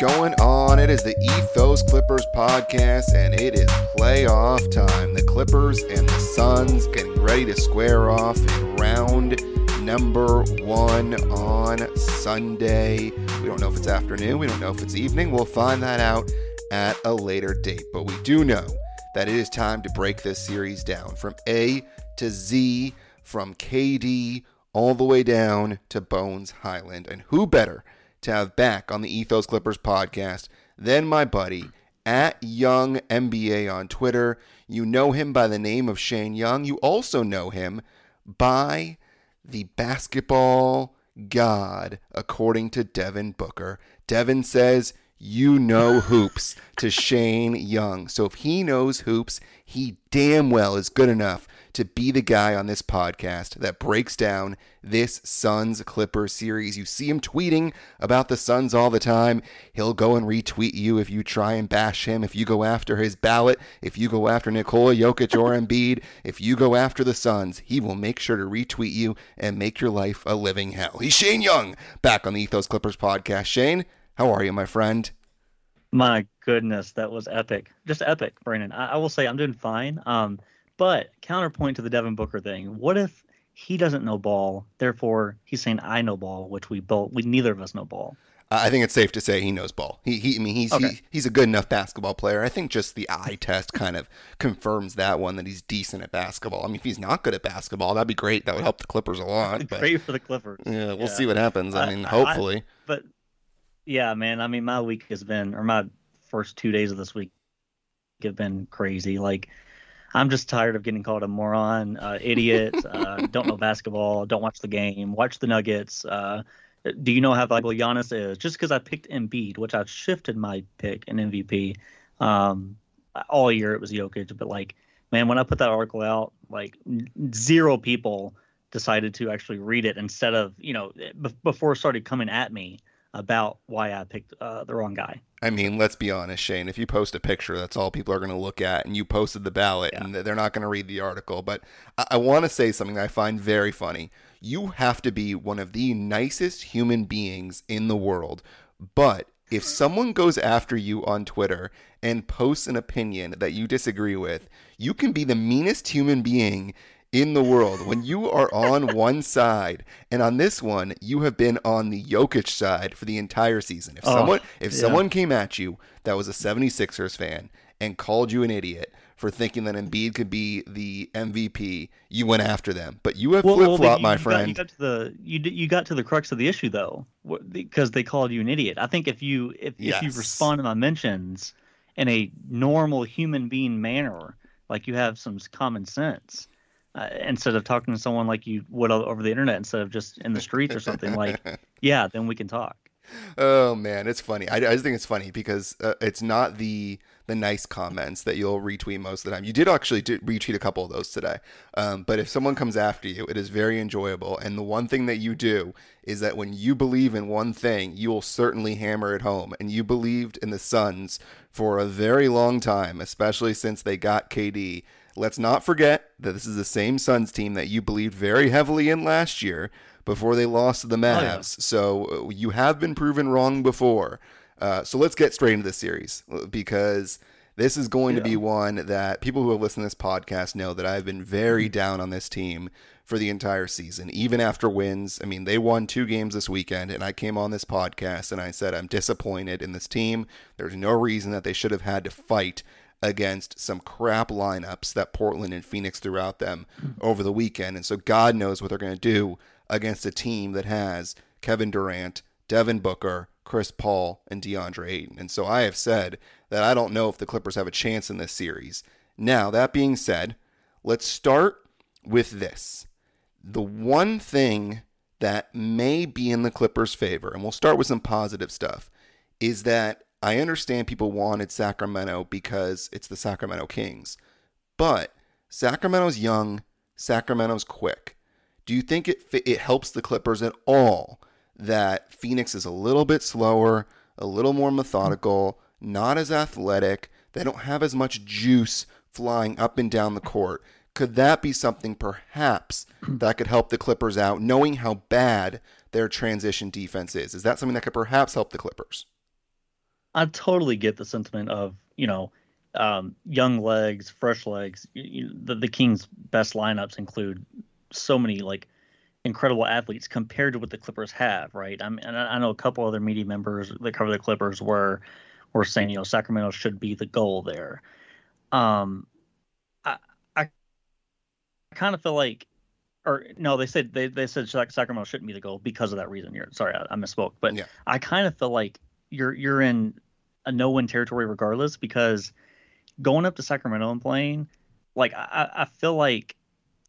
going on? It is the Ethos Clippers podcast, and it is playoff time. The Clippers and the Suns getting ready to square off in round number one on Sunday. We don't know if it's afternoon, we don't know if it's evening. We'll find that out at a later date, but we do know that it is time to break this series down from A to Z, from KD all the way down to Bones Hyland. And who better to have back on the Ethos Clippers podcast than my buddy at Young MBA on Twitter. You know him by the name of Shane Young. You also know him by the basketball god, according to Devin Booker. Devin says, You know hoops to Shane Young. So if he knows hoops, he damn well is good enough to be the guy on this podcast that breaks down this Suns Clippers series. You see him tweeting about the Suns all the time. He'll go and retweet you if you try and bash him, if you go after his ballot, if you go after Nikola Jokic or Embiid, if you go after the Suns, he will make sure to retweet you and make your life a living hell. He's Shane Young, back on the Ethos Clippers podcast. Shane, how are you, my friend? My goodness, that was epic. Just epic, Brandon. I, I will say I'm doing fine. Um, but counterpoint to the Devin Booker thing, what if he doesn't know ball, therefore he's saying I know ball, which we both we neither of us know ball. I think it's safe to say he knows ball. He, he I mean, he's okay. he, he's a good enough basketball player. I think just the eye test kind of confirms that one that he's decent at basketball. I mean, if he's not good at basketball, that'd be great. That would help the Clippers a lot. But, great for the Clippers. Yeah, we'll yeah. see what happens. I mean, hopefully. I, but yeah, man. I mean, my week has been, or my first two days of this week have been crazy. Like I'm just tired of getting called a moron, uh, idiot, uh, don't know basketball, don't watch the game, watch the Nuggets. Uh, do you know how valuable Giannis is? Just because I picked Embiid, which I've shifted my pick in MVP. Um, all year it was Jokic, but like, man, when I put that article out, like zero people decided to actually read it instead of you know b- before it started coming at me about why I picked uh, the wrong guy. I mean, let's be honest, Shane. If you post a picture, that's all people are going to look at, and you posted the ballot, yeah. and they're not going to read the article. But I, I want to say something I find very funny. You have to be one of the nicest human beings in the world, but if someone goes after you on Twitter and posts an opinion that you disagree with, you can be the meanest human being in the world when you are on one side and on this one you have been on the Jokic side for the entire season. If oh, someone if yeah. someone came at you that was a 76ers fan and called you an idiot for thinking that Embiid could be the MVP, you went after them. But you have well, flip flop, well, my friend. Got, you got to the you you got to the crux of the issue though, because they called you an idiot. I think if you if, yes. if you respond to my mentions in a normal human being manner, like you have some common sense, uh, instead of talking to someone like you would over the internet instead of just in the streets or something like yeah then we can talk. Oh man it's funny. I, I just think it's funny because uh, it's not the the nice comments that you'll retweet most of the time. You did actually do, retweet a couple of those today. Um, but if someone comes after you it is very enjoyable. And the one thing that you do is that when you believe in one thing you will certainly hammer it home. And you believed in the suns for a very long time especially since they got kd Let's not forget that this is the same Suns team that you believed very heavily in last year before they lost to the Mavs. Oh, yeah. So uh, you have been proven wrong before. Uh, so let's get straight into this series because this is going yeah. to be one that people who have listened to this podcast know that I've been very mm-hmm. down on this team for the entire season, even after wins. I mean, they won two games this weekend, and I came on this podcast and I said, I'm disappointed in this team. There's no reason that they should have had to fight against some crap lineups that Portland and Phoenix threw out them over the weekend. And so God knows what they're going to do against a team that has Kevin Durant, Devin Booker, Chris Paul, and DeAndre Ayton. And so I have said that I don't know if the Clippers have a chance in this series. Now, that being said, let's start with this. The one thing that may be in the Clippers' favor, and we'll start with some positive stuff, is that I understand people wanted Sacramento because it's the Sacramento Kings, but Sacramento's young, Sacramento's quick. Do you think it it helps the Clippers at all that Phoenix is a little bit slower, a little more methodical, not as athletic, they don't have as much juice flying up and down the court? Could that be something perhaps that could help the Clippers out, knowing how bad their transition defense is? Is that something that could perhaps help the Clippers? I totally get the sentiment of you know um, young legs, fresh legs. You, you, the the Kings' best lineups include so many like incredible athletes compared to what the Clippers have, right? I mean, I know a couple other media members that cover the Clippers were were saying, you know, Sacramento should be the goal there. Um, I I kind of feel like, or no, they said they they said Sacramento shouldn't be the goal because of that reason. You're sorry, I, I misspoke, but yeah. I kind of feel like you're you're in a no win territory regardless because going up to Sacramento and playing, like I, I feel like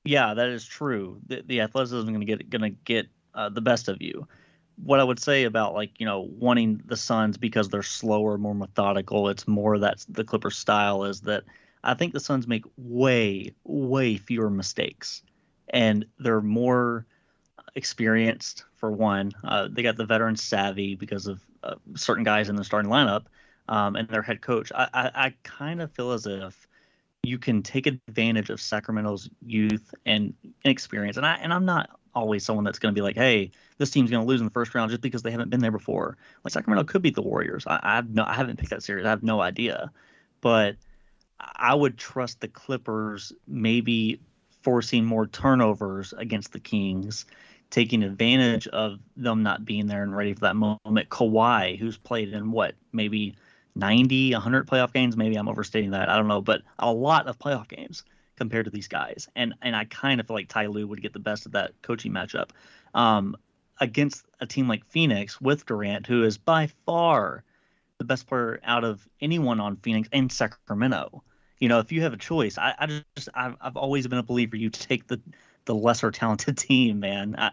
yeah, that is true. The, the athleticism is going to get to get uh, the best of you. What I would say about like you know wanting the Suns because they're slower, more methodical. It's more that the Clippers style is that I think the Suns make way way fewer mistakes, and they're more experienced for one. Uh, they got the veteran savvy because of uh, certain guys in the starting lineup um, and their head coach. I, I, I kind of feel as if you can take advantage of Sacramento's youth and experience. And I and I'm not always someone that's going to be like, hey, this team's going to lose in the first round just because they haven't been there before. Like Sacramento could beat the Warriors. I, I have no, I haven't picked that series. I have no idea, but I would trust the Clippers maybe forcing more turnovers against the Kings, taking advantage of them not being there and ready for that moment. Kawhi, who's played in what maybe 90, 100 playoff games. Maybe I'm overstating that. I don't know, but a lot of playoff games compared to these guys. And and I kind of feel like Ty Lue would get the best of that coaching matchup um, against a team like Phoenix with Durant, who is by far the best player out of anyone on Phoenix and Sacramento. You know, if you have a choice, I, I just I've, I've always been a believer you take the the lesser talented team, man. I,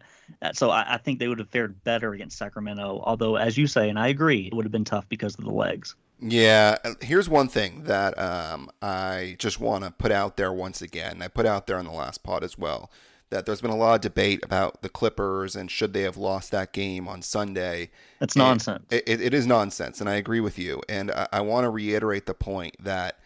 so I, I, think they would have fared better against Sacramento. Although, as you say, and I agree, it would have been tough because of the legs. Yeah, here's one thing that um, I just want to put out there once again. I put out there on the last pod as well that there's been a lot of debate about the Clippers and should they have lost that game on Sunday. That's nonsense. It, it, it is nonsense, and I agree with you. And I, I want to reiterate the point that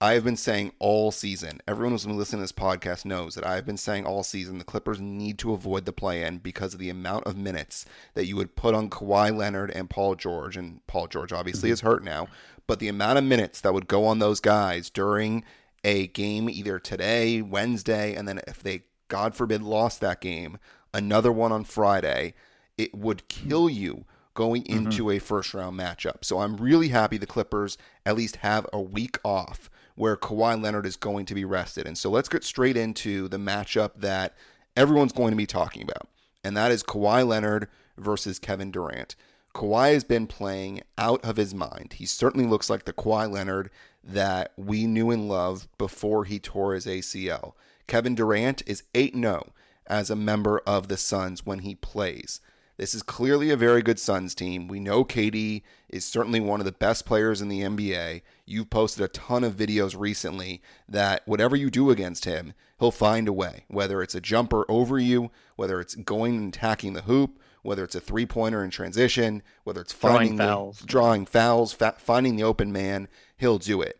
I have been saying all season. Everyone who's been listening to this podcast knows that I have been saying all season the Clippers need to avoid the play-in because of the amount of minutes that you would put on Kawhi Leonard and Paul George. And Paul George obviously mm-hmm. is hurt now, but the amount of minutes that would go on those guys during a game either today, Wednesday, and then if they, God forbid, lost that game, another one on Friday, it would kill you going mm-hmm. into mm-hmm. a first round matchup. So I'm really happy the Clippers at least have a week off where Kawhi Leonard is going to be rested. And so let's get straight into the matchup that everyone's going to be talking about, and that is Kawhi Leonard versus Kevin Durant. Kawhi has been playing out of his mind. He certainly looks like the Kawhi Leonard that we knew and loved before he tore his ACL. Kevin Durant is 8 0 as a member of the Suns when he plays. This is clearly a very good Suns team. We know KD is certainly one of the best players in the NBA. You've posted a ton of videos recently that whatever you do against him, he'll find a way. Whether it's a jumper over you, whether it's going and attacking the hoop, whether it's a three pointer in transition, whether it's finding drawing fouls, the, drawing fouls fa- finding the open man, he'll do it.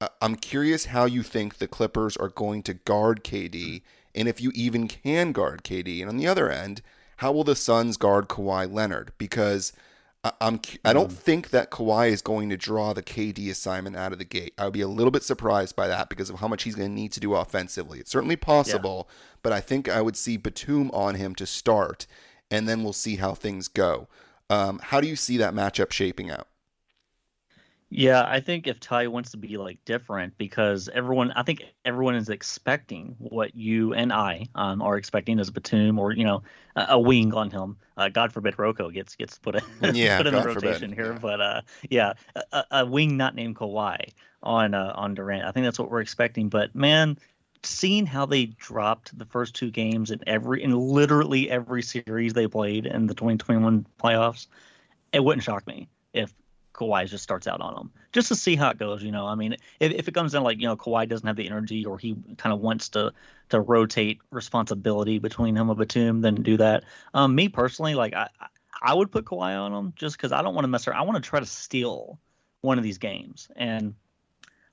Uh, I'm curious how you think the Clippers are going to guard KD, and if you even can guard KD. And on the other end, how will the Suns guard Kawhi Leonard? Because I'm I don't mm. think that Kawhi is going to draw the KD assignment out of the gate. I would be a little bit surprised by that because of how much he's going to need to do offensively. It's certainly possible, yeah. but I think I would see Batum on him to start, and then we'll see how things go. Um, how do you see that matchup shaping out? Yeah, I think if Ty wants to be like different, because everyone, I think everyone is expecting what you and I um, are expecting as Batum or you know a, a wing on him. Uh, God forbid Rocco gets gets put in, yeah, put in the rotation forbid. here, yeah. but uh, yeah, a, a, wing not named Kawhi on uh, on Durant. I think that's what we're expecting. But man, seeing how they dropped the first two games in every in literally every series they played in the 2021 playoffs, it wouldn't shock me if Kawhi just starts out on him just to see how it goes. You know, I mean, if, if it comes in like you know Kawhi doesn't have the energy or he kind of wants to to rotate responsibility between him and Batum, then do that. Um, me personally, like I I would put Kawhi on him just because I don't want to mess around. I want to try to steal one of these games, and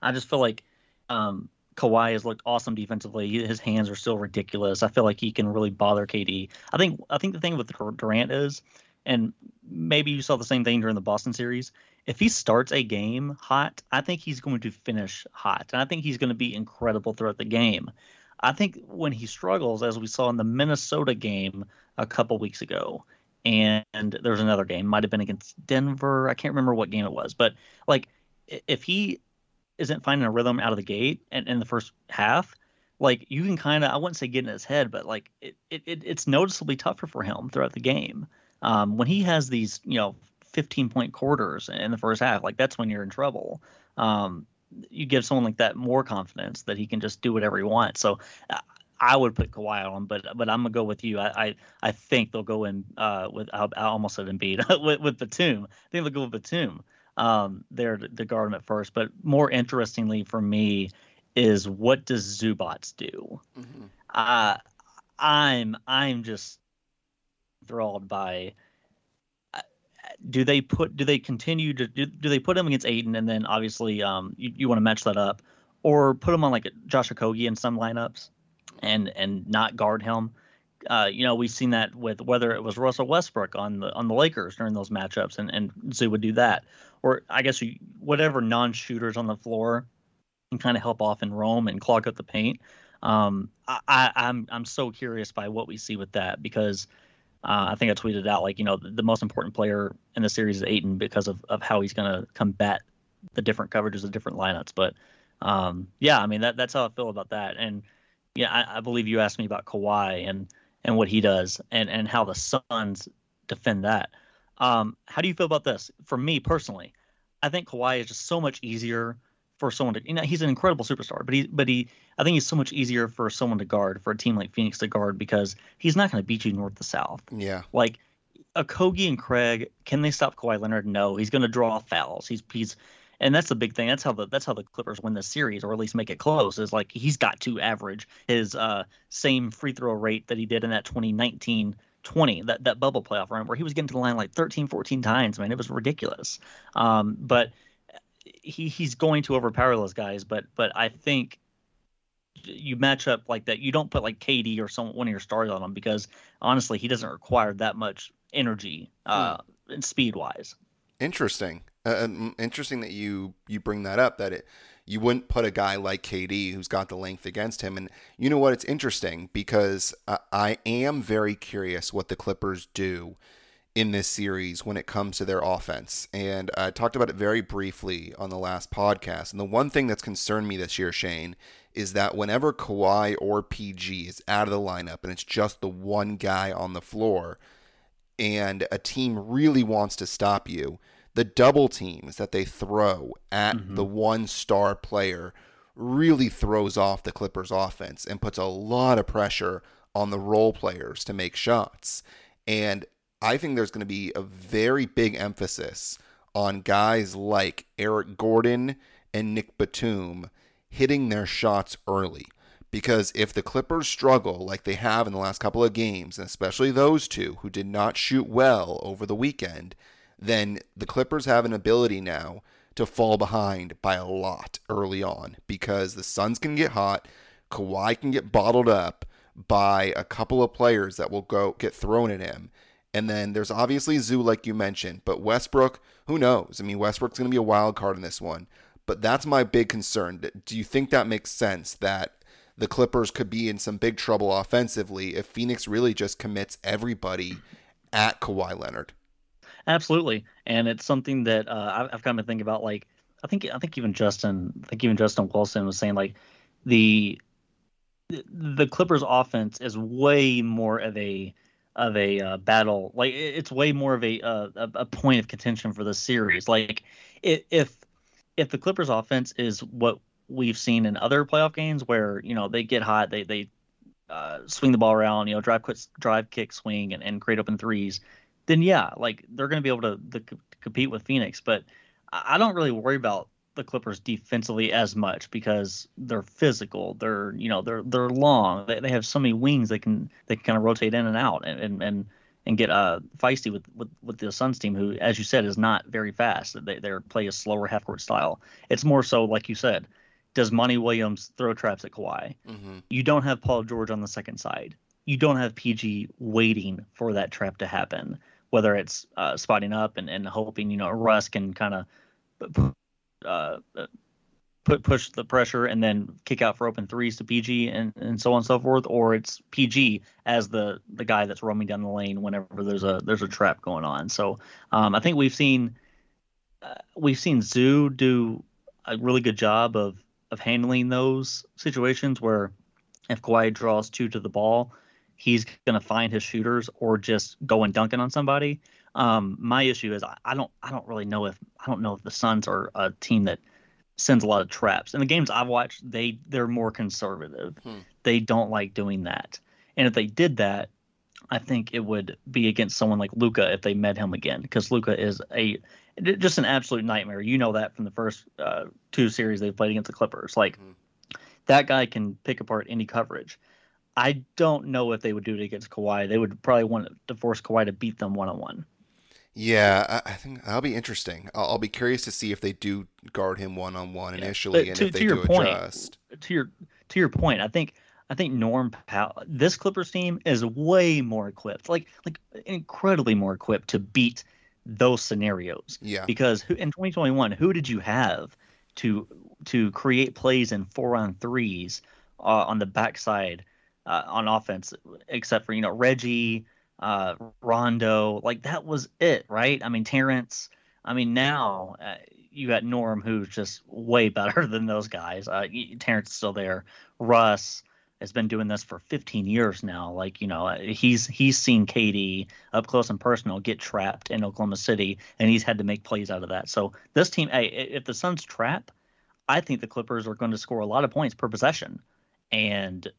I just feel like um, Kawhi has looked awesome defensively. His hands are still ridiculous. I feel like he can really bother KD. I think I think the thing with Durant is and maybe you saw the same thing during the Boston series, if he starts a game hot, I think he's going to finish hot. And I think he's going to be incredible throughout the game. I think when he struggles, as we saw in the Minnesota game a couple weeks ago, and there's another game, might have been against Denver. I can't remember what game it was, but like if he isn't finding a rhythm out of the gate and in the first half, like you can kind of I wouldn't say get in his head, but like it, it, it's noticeably tougher for him throughout the game. Um, when he has these, you know, 15 point quarters in the first half, like that's when you're in trouble. Um, you give someone like that more confidence that he can just do whatever he wants. So I would put Kawhi on, but but I'm gonna go with you. I I, I think they'll go in uh, with I, almost said Embiid with with Batum. I think they'll go with Batum um, there to, guard him at first. But more interestingly for me is what does Zubac do? Mm-hmm. Uh, I'm I'm just enthralled by do they put do they continue to do, do they put him against Ayton and then obviously um you, you want to match that up or put him on like Josh Okogie in some lineups and and not guard him. Uh, you know, we've seen that with whether it was Russell Westbrook on the on the Lakers during those matchups, and and Zu would do that, or I guess you, whatever non-shooters on the floor can kind of help off in Rome and clog up the paint. Um, I, I, I'm I'm so curious by what we see with that because uh, I think I tweeted out like you know the, the, most important player in the series is Ayton because of, of how he's going to combat the different coverages of different lineups. But um, yeah, I mean that that's how I feel about that. And yeah, I, I, believe you asked me about Kawhi and and what he does and and how the Suns defend that. Um, how do you feel about this? For me personally, I think Kawhi is just so much easier for someone to you know he's an incredible superstar, but he but he I think he's so much easier for someone to guard for a team like Phoenix to guard because he's not going to beat you north to south. Yeah, like Okogie and Craig, can they stop Kawhi Leonard? No, he's going to draw fouls. He's he's and that's the big thing. That's how the that's how the Clippers win the series, or at least make it close. Is like he's got to average his uh, same free throw rate that he did in that 2019 20 that that bubble playoff run where he was getting to the line like 13 14 times man it was ridiculous um, but he he's going to overpower those guys, but but I think you match up like that. You don't put like KD or some one of your stars on him because honestly, he doesn't require that much energy uh, hmm. and speed wise. Interesting. Uh, interesting that you you bring that up. That it you wouldn't put a guy like KD who's got the length against him. And you know what? It's interesting because I am very curious what the Clippers do in this series when it comes to their offense. And I talked about it very briefly on the last podcast. And the one thing that's concerned me this year, Shane, is that whenever Kawhi or PG is out of the lineup and it's just the one guy on the floor and a team really wants to stop you, the double teams that they throw at mm-hmm. the one star player really throws off the Clippers offense and puts a lot of pressure on the role players to make shots. And I think there's going to be a very big emphasis on guys like Eric Gordon and Nick Batum hitting their shots early. Because if the Clippers struggle like they have in the last couple of games, and especially those two who did not shoot well over the weekend, then the Clippers have an ability now to fall behind by a lot early on because the Suns can get hot, Kawhi can get bottled up by a couple of players that will go get thrown at him and then there's obviously Zu, like you mentioned, but Westbrook, who knows? I mean, Westbrook's going to be a wild card in this one. But that's my big concern. Do you think that makes sense that the Clippers could be in some big trouble offensively if Phoenix really just commits everybody at Kawhi Leonard? Absolutely, and it's something that uh, I've kind of been thinking about. Like, I think I think even Justin, I think even Justin Wilson was saying like the the Clippers offense is way more of a of a uh, battle. Like it's way more of a, uh, a point of contention for the series. Like if if the Clippers offense is what we've seen in other playoff games where you know they get hot, they they uh, swing the ball around, you know, drive quick, drive kick, swing, and, and create open threes, then yeah, like they're going to be able to, to, to compete with Phoenix. But I don't really worry about the Clippers defensively as much because they're physical. They're you know they're they're long. They, they have so many wings they can they can kind of rotate in and out and and and, and get uh feisty with, with with the Suns team who as you said is not very fast. They they play a slower half court style. It's more so like you said. Does Monty Williams throw traps at Kawhi? Mm-hmm. You don't have Paul George on the second side. You don't have PG waiting for that trap to happen. whether it's uh, spotting up and, and hoping you know Russ can kind of uh, put push the pressure and then kick out for open threes to PG and, and so on and so forth, or it's PG as the the guy that's roaming down the lane whenever there's a there's a trap going on. So um, I think we've seen uh, we've seen Zu do a really good job of of handling those situations where if Kawhi draws two to the ball, he's going to find his shooters or just go and dunk it on somebody. Um, my issue is I, I don't I don't really know if I don't know if the Suns are a team that sends a lot of traps. In the games I've watched, they they're more conservative. Hmm. They don't like doing that. And if they did that, I think it would be against someone like Luka if they met him again, because Luka is a just an absolute nightmare. You know that from the first uh, two series they played against the Clippers. Like hmm that guy can pick apart any coverage. I don't know if they would do it against Kawhi. They would probably want to force Kawhi to beat them one on one. Yeah, I think that'll be interesting. I'll, I'll, be curious to see if they do guard him one on one initially, and to, if they do point, adjust. To your to your point, I think I think Norm Powell, this Clippers team is way more equipped, like like incredibly more equipped to beat those scenarios. Yeah. Because in 2021, who did you have to to create plays in four on threes uh, on the backside uh, on offense, except for you know Reggie, uh, Rondo. Like that was it, right? I mean Terance. I mean now uh, you got Norm, who's just way better than those guys. Uh, Terance is still there. Russ has been doing this for 15 years now. Like you know, he's he's seen KD up close and personal get trapped in Oklahoma City, and he's had to make plays out of that. So this team, hey, if the Suns trap, I think the Clippers are going to score a lot of points per possession, and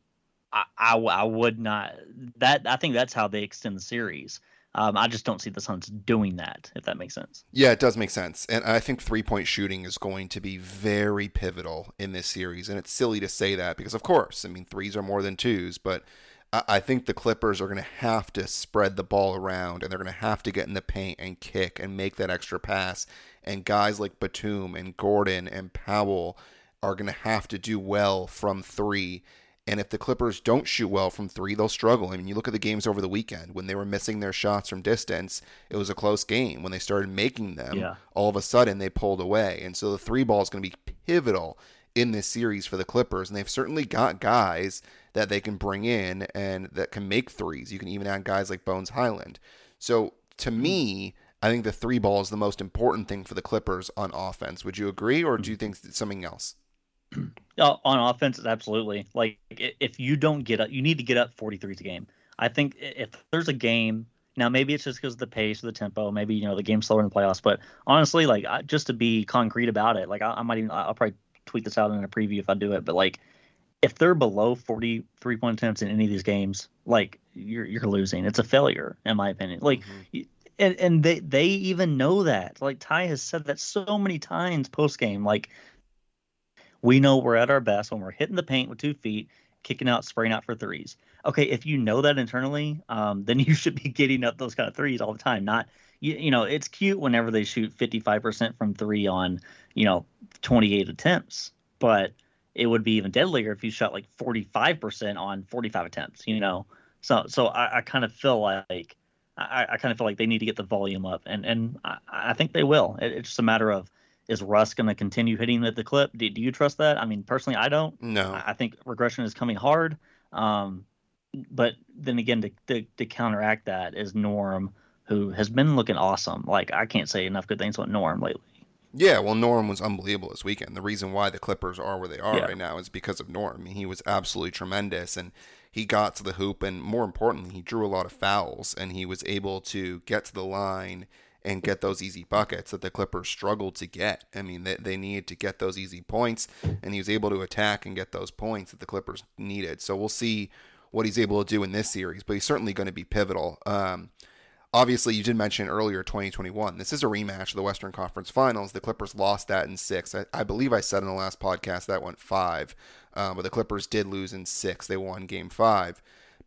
I, I, I would not that I think that's how they extend the series. Um, I just don't see the Suns doing that, if that makes sense. Yeah, it does make sense. And I think three point shooting is going to be very pivotal in this series. And it's silly to say that because, of course, I mean, threes are more than twos, but I think the Clippers are going to have to spread the ball around and they're going to have to get in the paint and kick and make that extra pass. And guys like Batum and Gordon and Powell are going to have to do well from three. And if the Clippers don't shoot well from three, they'll struggle. I mean, you look at the games over the weekend when they were missing their shots from distance, it was a close game. When they started making them, yeah. all of a sudden they pulled away. And so the three ball is going to be pivotal in this series for the Clippers. And they've certainly got guys that they can bring in and that can make threes. You can even add guys like Bones Hyland. So to mm-hmm. me, I think the three ball is the most important thing for the Clippers on offense. Would you agree, or do you mm-hmm. think it's something else? On offense, absolutely. Like if you don't get up, you need to get up 43s a game. I think if there's a game now, maybe it's just because of the pace or the tempo. Maybe you know the game's slower in the playoffs. But honestly, like just to be concrete about it, like I, I might even I'll probably tweet this out in a preview if I do it. But like if they're below 43 point attempts in any of these games, like you're you're losing. It's a failure, in my opinion. Like, mm-hmm. and and they they even know that. Like Ty has said that so many times post game. Like, we know we're at our best when we're hitting the paint with two feet, kicking out, spraying out for threes. Okay, if you know that internally, um, then you should be getting up those kind of threes all the time. Not you, you know, it's cute whenever they shoot 55% from three on you know 28 attempts, but it would be even deadlier if you shot like 45% on 45 attempts, you know? So, so I, I kind of feel like, I, I kind of feel like they need to get the volume up and, and I, I think they will. It, it's just a matter of, is Russ going to continue hitting at the clip? Do, do, you trust that? I mean, personally, I don't. No. I, I think regression is coming hard. Um, but then again, to, to, to counteract that is Norm, who has been looking awesome. Like I can't say enough good things about Norm lately. Yeah, well, Norm was unbelievable this weekend. The reason why the Clippers are where they are yeah. right now is because of Norm. I mean, he was absolutely tremendous, and he got to the hoop, and more importantly, he drew a lot of fouls, and he was able to get to the line and get those easy buckets that the Clippers struggled to get. I mean, they, they needed to get those easy points, and he was able to attack and get those points that the Clippers needed. So we'll see what he's able to do in this series, but he's certainly going to be pivotal. Um, obviously you did mention earlier 2021 this is a rematch of the western conference finals the clippers lost that in six i, I believe i said in the last podcast that went five uh, but the clippers did lose in six they won game five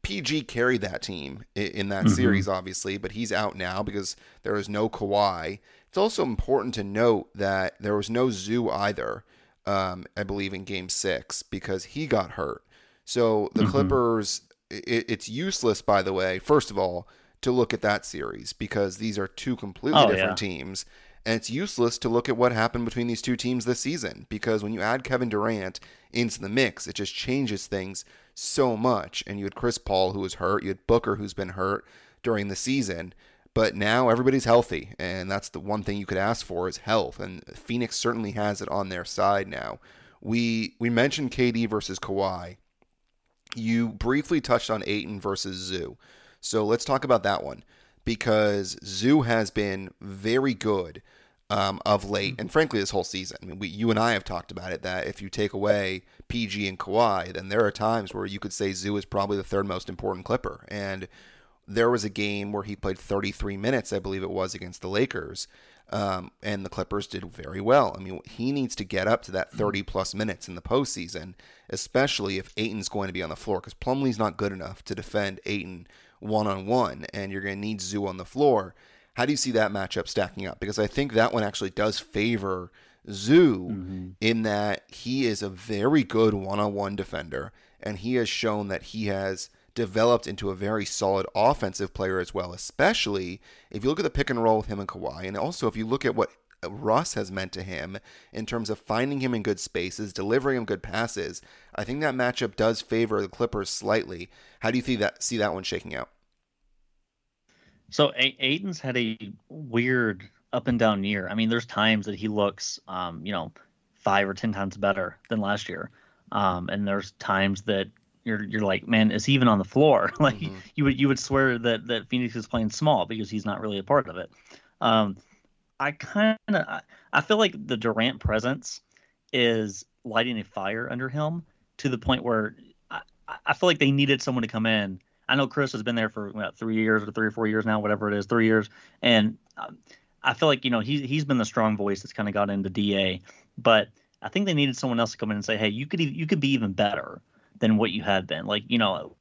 pg carried that team in, that mm-hmm. series obviously but he's out now because there is no Kawhi. it's also important to note that there was no zu either um, i believe in game six because he got hurt so the mm-hmm. clippers it, it's useless by the way first of all to look at that series because these are two completely Oh, different yeah. teams. And it's useless to look at what happened between these two teams this season because when you add Kevin Durant into the mix, it just changes things so much. And you had Chris Paul who was hurt, you had Booker who's been hurt during the season. But now everybody's healthy, and that's the one thing you could ask for is health. And Phoenix certainly has it on their side now. We we mentioned KD versus Kawhi. You briefly touched on Ayton versus Zu. So let's talk about that one because Zu has been very good um, of late, and frankly, this whole season. I mean, we, you and I have talked about it that if you take away PG and Kawhi, then there are times where you could say Zu is probably the third most important Clipper. And there was a game where he played 33 minutes, I believe it was, against the Lakers. Um, and the Clippers did very well. I mean, he needs to get up to that 30 plus minutes in the postseason, especially if Ayton's going to be on the floor, because Plumlee's not good enough to defend Aiton one on one, and you're going to need Zu on the floor. How do you see that matchup stacking up? Because I think that one actually does favor Zu mm-hmm. in that he is a very good one on one defender, and he has shown that he has developed into a very solid offensive player as well, especially if you look at the pick and roll with him and Kawhi, and also if you look at what Russ has meant to him in terms of finding him in good spaces, delivering him good passes. I think that matchup does favor the Clippers slightly. How do you see that see that one shaking out? So A- Ayton's had a weird up and down year. I mean, there's times that he looks, um, you know, five or ten times better than last year, um, and there's times that you're you're like, man, is he even on the floor? like Mhm. you would you would swear that that Phoenix is playing small because he's not really a part of it. Um, I kind of I, I feel like the Durant presence is lighting a fire under him to the point where I, I feel like they needed someone to come in. I know Chris has been there for what, three years or three or four years now, whatever it is, three years, and um, I feel like you know he's he's been the strong voice that's kind of got into Da, but I think they needed someone else to come in and say, hey, you could you could be even better than what you had been. Like you know,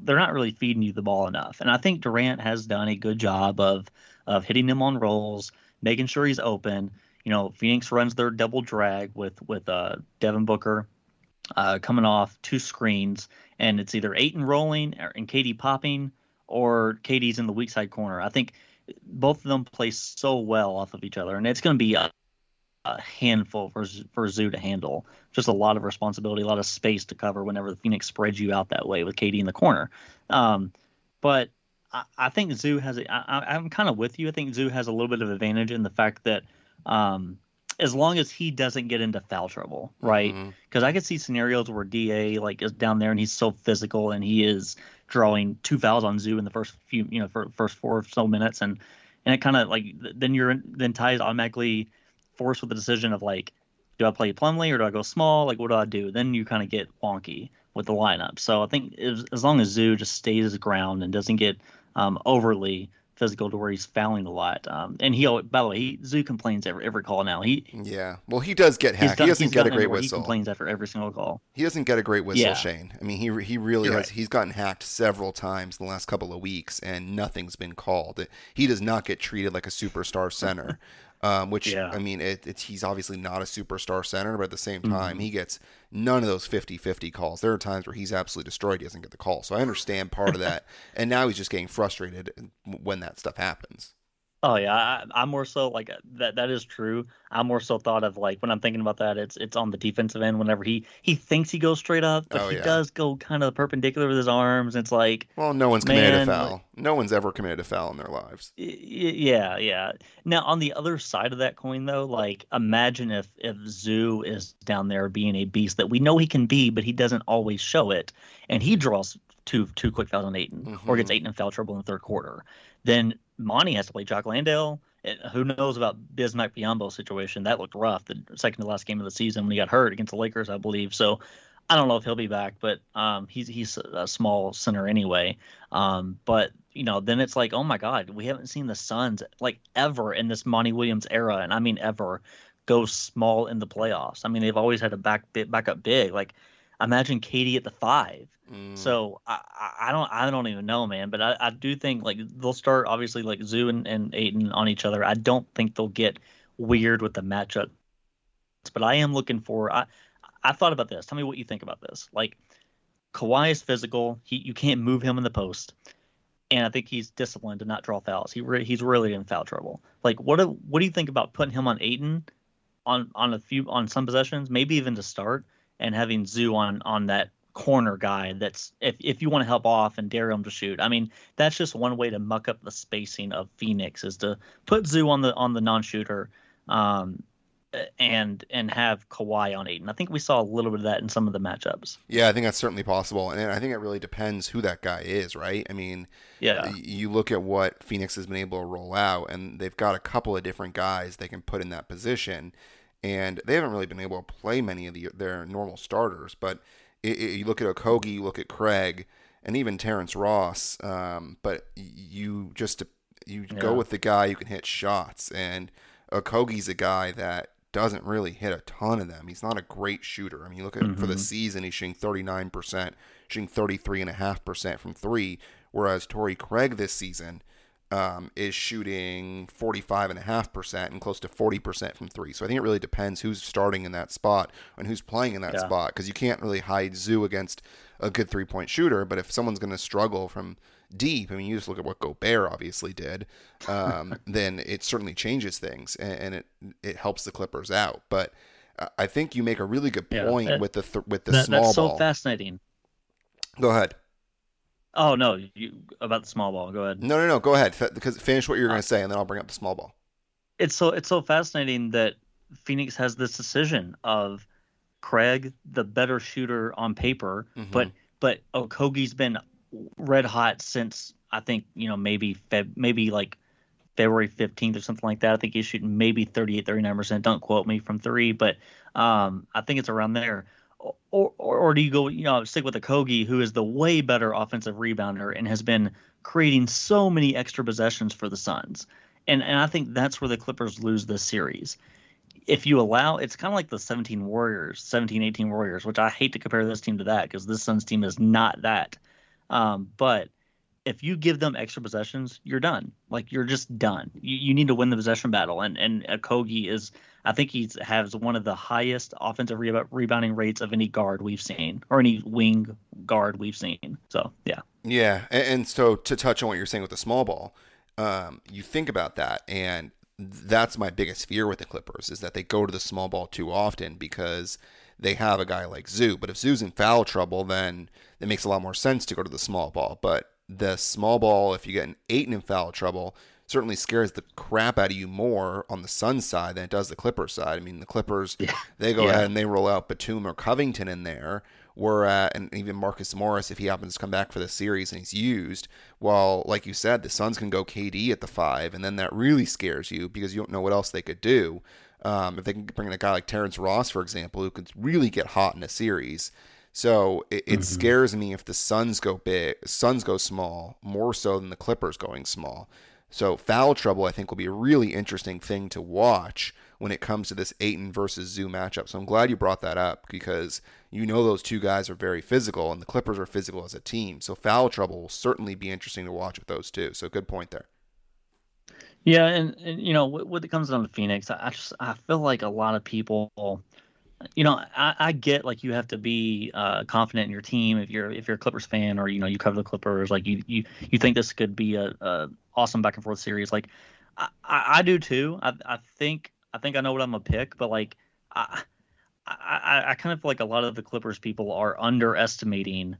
they're not really feeding you the ball enough, and I think Durant has done a good job of of hitting him on rolls, making sure he's open. You know, Phoenix runs their double drag with with uh, Devin Booker uh, coming off two screens, and it's either Ayton rolling and KD popping, or KD's in the weak side corner. I think both of them play so well off of each other, and it's going to be a, a handful for for Zu to handle. Just a lot of responsibility, a lot of space to cover whenever the Phoenix spreads you out that way with KD in the corner. Um, but I, I think Zu has. A, I, I'm kind of with you. I think Zu has a little bit of advantage in the fact that. Um, as long as he doesn't get into foul trouble, right? Because I could see scenarios where Da like is down there and he's so physical and he is drawing two fouls on Zu in the first few, you know, for first four or so minutes, and and it kind of like then you're then Ty is automatically forced with the decision of like, do I play Plumlee or do I go small? Like, what do I do? Then you kind of get wonky with the lineup. So I think as, as long as Zu just stays his ground and doesn't get um, overly physical to where he's fouling a lot, um, and he by the way, he, Zu complains every every call now. He Yeah. Well, he does get hacked. done- He doesn't get a great whistle. He complains after every single call. He doesn't get a great whistle, Yeah. Shane. I mean, he he really You're has. right. He's gotten hacked several times in the last couple of weeks, and nothing's been called. He does not get treated like a superstar center, um, which Yeah. I mean, it, it's he's obviously not a superstar center, but at the same time, Mhm. he gets none of those 50-50 calls. There are times where he's absolutely destroyed. He doesn't get the call, so I understand part of that. And now he's just getting frustrated when that stuff happens. Oh yeah, I, I'm more so like that. That is true. I'm more so thought of like when I'm thinking about that, it's it's on the defensive end. Whenever he he thinks he goes straight up, but Oh, he yeah. does go kind of perpendicular with his arms. It's like Well, no one's committed a Man, foul. No one's ever committed a foul in their lives. yeah, yeah. Now on the other side of that coin, though, like imagine if if Zu is down there being a beast that we know he can be, but he doesn't always show it, and he draws two two quick fouls on Ayton or gets Mhm. Ayton in foul trouble in the third quarter, then Monty has to play Jock Landale. And who knows about Bismack Biyombo's situation? That looked rough. The second to last game of the season when he got hurt against the Lakers, I believe. So I don't know if he'll be back, but um, he's he's a small center anyway. Um, but you know, then it's like, oh my God, we haven't seen the Suns like ever in this Monty Williams era, and I mean ever, go small in the playoffs. I mean, they've always had to back bit back up big. Like, imagine KD at the five. Mm. So I, I don't I don't even know, man. But I, I do think like they'll start obviously like Zu and, and Ayton on each other. I don't think they'll get weird with the matchup. But I am looking for I I thought about this. Tell me what you think about this. Like Kawhi is physical. He you can't move him in the post. and I think he's disciplined to not draw fouls. He re- he's really in foul trouble. Like, what do, what do you think about putting him on Ayton on on a few on some possessions, maybe even to start, and having Zu on on that corner guy that's if, if you want to help off and dare him to shoot. I mean, that's just one way to muck up the spacing of Phoenix is to put Zu on the on the non-shooter um, and and have Kawhi on Ayton. I think we saw a little bit of that in some of the matchups. Yeah, I think that's certainly possible, and I think it really depends who that guy is, right? I mean, yeah, you look at what Phoenix has been able to roll out, and they've got a couple of different guys they can put in that position, and they haven't really been able to play many of the, their normal starters. But it, it, you look at Okogie, you look at Craig, and even Terrence Ross, um, but you just you yeah. go with the guy who can hit shots, and Okogie's a guy that doesn't really hit a ton of them. He's not a great shooter. I mean, you look at mm-hmm. for the mm-hmm. season, he's shooting 39%, shooting 33.5% from three, whereas Torrey Craig this season um, is shooting 45.5% and close to 40% from three. So I think it really depends who's starting in that spot and who's playing in that yeah. spot because you can't really hide Zu against a good three point shooter. But if someone's going to struggle from deep, I mean, you just look at what Gobert obviously did, um, then it certainly changes things and, and, it it helps the Clippers out. But I think you make a really good point yeah, with the th- with the that, small that's so ball. fascinating. Go ahead. Oh no, you about the small ball. Go ahead. No, no, no. Go ahead. Because finish what you're going to say, and then I'll bring up the small ball. It's so it's so fascinating that Phoenix has this decision of Craig, the better shooter on paper, mm-hmm. but but Okogie's been red hot since I think you know maybe Feb, maybe like February 15th or something like that. I think he's shooting maybe 38, 39 percent. Don't quote me from three, but um, I think it's around there. Or, or, or do you go, you know, stick with Okogie, who is the way better offensive rebounder and has been creating so many extra possessions for the Suns? And and I think that's where the Clippers lose this series. If you allow, it's kind of like the 17 Warriors, 17, 18 Warriors, which I hate to compare this team to that because this Suns team is not that. Um, but if you give them extra possessions, you're done. Like you're just done. You, you need to win the possession battle. And and Kogi is, I think he has one of the highest offensive re- rebounding rates of any guard we've seen, or any wing guard we've seen. So yeah. Yeah, and, and so to touch on what you're saying with the small ball, um, you think about that, and that's my biggest fear with the Clippers is that they go to the small ball too often because they have a guy like Zu. But if Zu's in foul trouble, then it makes a lot more sense to go to the small ball. But the small ball, if you get an Ayton in foul trouble, certainly scares the crap out of you more on the Suns side than it does the Clippers side. I mean, the Clippers, yeah. they go yeah. ahead and they roll out Batum or Covington in there. Where at, and even Marcus Morris, if he happens to come back for the series and he's used, well, like you said, the Suns can go KD at the five, and then that really scares you because you don't know what else they could do. Um, if they can bring in a guy like Terrence Ross, for example, who could really get hot in a series. So it, it mm-hmm. scares me if the Suns go big, Suns go small, more so than the Clippers going small. So foul trouble, I think, will be a really interesting thing to watch when it comes to this Ayton versus Zu matchup. So I'm glad you brought that up because you know those two guys are very physical, and the Clippers are physical as a team. So foul trouble will certainly be interesting to watch with those two. So good point there. Yeah, and, and you know, when it comes down to Phoenix, I just I feel like a lot of people, you know, I, I get like you have to be uh, confident in your team if you're if you're a Clippers fan or you know you cover the Clippers, like you you you think this could be a, a awesome back and forth series. Like I, I do too. I I think I think I know what I'm gonna pick, but like I I, I kind of feel like a lot of the Clippers people are underestimating,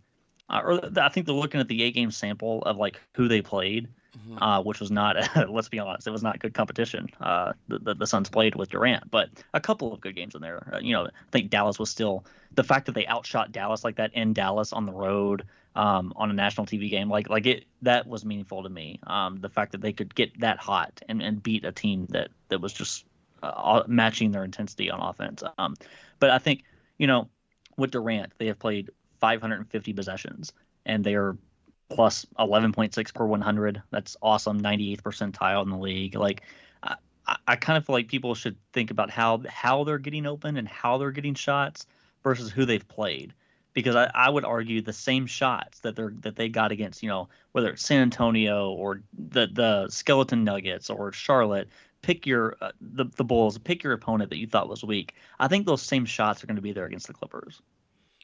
uh, or I think they're looking at the eight game sample of like who they played mm-hmm. uh, which was not, let's be honest, it was not good competition. Uh, the, the, the Suns played with Durant, but a couple of good games in there. Uh, you know, I think Dallas was still the fact that they outshot Dallas like that in Dallas on the road um, on a national TV game, like like it that was meaningful to me. Um, the fact that they could get that hot and, and beat a team that that was just uh, matching their intensity on offense. Um, but I think you know with Durant, they have played 550 possessions and they are plus 11.6 per 100. That's awesome. 98th percentile in the league. Like, I, I kind of feel like people should think about how how they're getting open and how they're getting shots versus who they've played. Because I, I would argue the same shots that they're that they got against, you know, whether it's San Antonio or the the Skeleton Nuggets or Charlotte, pick your uh, the the Bulls, pick your opponent that you thought was weak. I think those same shots are going to be there against the Clippers.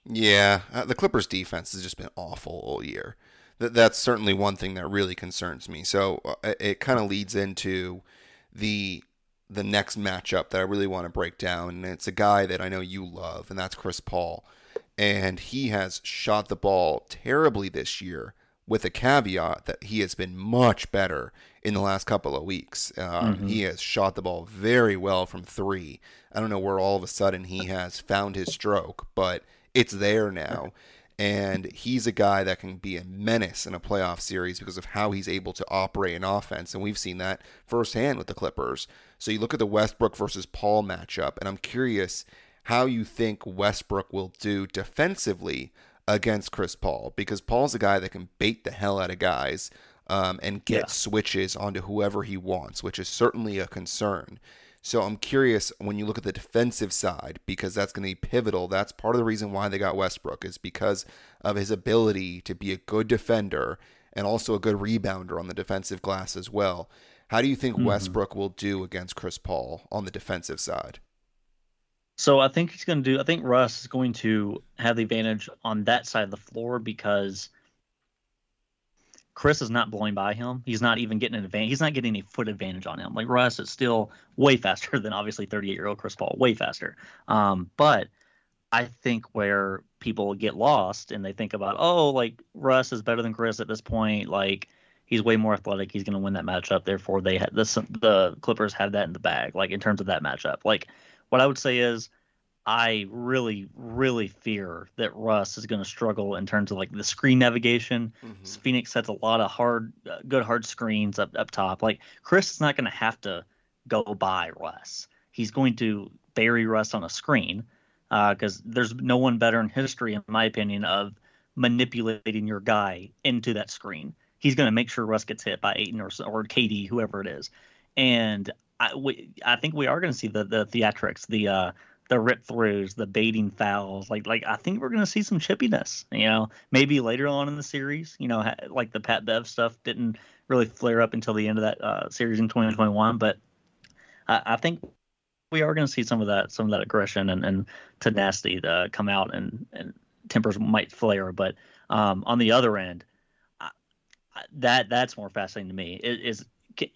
Yeah, uh, the Clippers defense has just been awful all year. Th- that's certainly one thing that really concerns me. So uh, it, kind of leads into the the next matchup that I really want to break down, and it's a guy that I know you love, and that's Chris Paul. And he has shot the ball terribly this year, with a caveat that he has been much better in the last couple of weeks. Um, mm-hmm. He has shot the ball very well from three. I don't know where all of a sudden he has found his stroke, but it's there now. And he's a guy that can be a menace in a playoff series because of how he's able to operate an offense. And we've seen that firsthand with the Clippers. So you look at the Westbrook versus Paul matchup, and I'm curious how you think Westbrook will do defensively against Chris Paul because Paul's a guy that can bait the hell out of guys um, and get yeah. switches onto whoever he wants, which is certainly a concern. So I'm curious when you look at the defensive side because that's going to be pivotal. That's part of the reason why they got Westbrook is because of his ability to be a good defender and also a good rebounder on the defensive glass as well. How do you think mm-hmm. Westbrook will do against Chris Paul on the defensive side? So I think he's going to do. I think Russ is going to have the advantage on that side of the floor because Chris is not blowing by him. He's not even getting an advantage. He's not getting a foot advantage on him. Like Russ is still way faster than obviously 38 year old Chris Paul, way faster. Um, but I think where people get lost and they think about, oh, like Russ is better than Chris at this point. Like he's way more athletic. He's going to win that matchup. Therefore, they had the the Clippers have that in the bag. Like in terms of that matchup, like what I would say is I really, really fear that Russ is going to struggle in terms of like the screen navigation. Mm-hmm. Phoenix sets a lot of hard, uh, good hard screens up up top. Like Chris is not going to have to go by Russ. He's going to bury Russ on a screen because uh, there's no one better in history, in my opinion, of manipulating your guy into that screen. He's going to make sure Russ gets hit by Ayton or or KD, whoever it is, and I, we, I think we are going to see the the theatrics, the uh, the rip throughs, the baiting fouls. Like like I think we're to see some chippiness. You know, maybe later on in the series. You know, like the Pat Bev stuff didn't really flare up until the end of that uh, series in 2021. But I, I think we are going to see some of that some of that aggression and, and tenacity to come out and and tempers might flare. But um, on the other end, I, that that's more fascinating to me. Is, is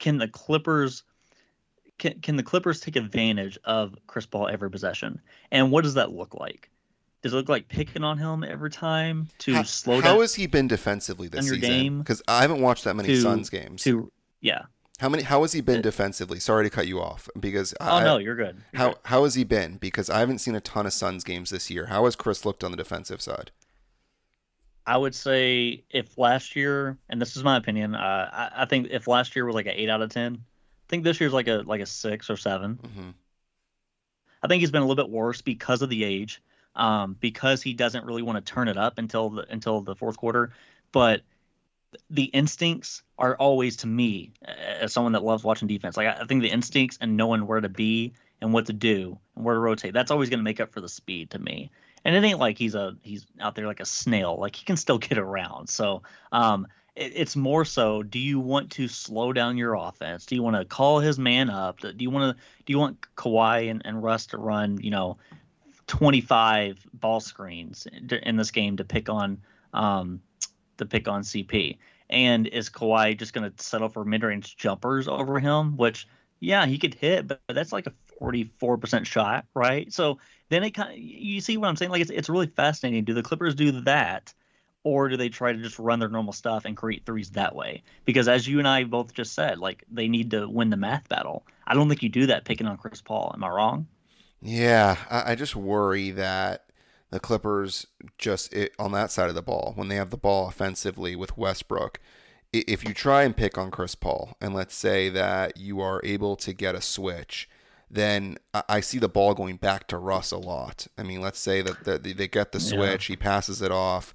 can the Clippers can, can the Clippers take advantage of Chris Paul every possession? And what does that look like? Does it look like picking on him every time to how, slow down? How has he been defensively this season? Because I haven't watched that many to, Suns games. To yeah. How many? How has he been defensively? Sorry to cut you off because oh I, no, you're good. You're how good. how has he been? Because I haven't seen a ton of Suns games this year. How has Chris looked on the defensive side? I would say if last year, and this is my opinion, uh, I, I, think if last year was like an eight out of ten, think this year's like a like a six or 7 mm-hmm. I think he's been a little bit worse because of the age, um, because he doesn't really want to turn it up until the until the fourth quarter. But the instincts are always to me, as someone that loves watching defense, like I think the instincts and knowing where to be and what to do and where to rotate, that's always going to make up for the speed to me. And it ain't like he's a he's out there like a snail. Like he can still get around. So um, it's more so do you want to slow down your offense? Do you want to call his man up? Do you want to do you want Kawhi and, and Russ to run you know 25 ball screens in this game to pick on um to pick on CP and is Kawhi just going to settle for mid-range jumpers over him? Which yeah he could hit but that's like a 44% shot right? So then it kind of you see what I'm saying? Like it's it's really fascinating. Do the Clippers do that or do they try to just run their normal stuff and create threes that way? Because as you and I both just said, like they need to win the math battle. I don't think you do that picking on Chris Paul. Am I wrong? Yeah, I just worry that the Clippers just it, on that side of the ball when they have the ball offensively with Westbrook. If you try and pick on Chris Paul, and let's say that you are able to get a switch, then I see the ball going back to Russ a lot. I mean, let's say that they get the switch, yeah. he passes it off,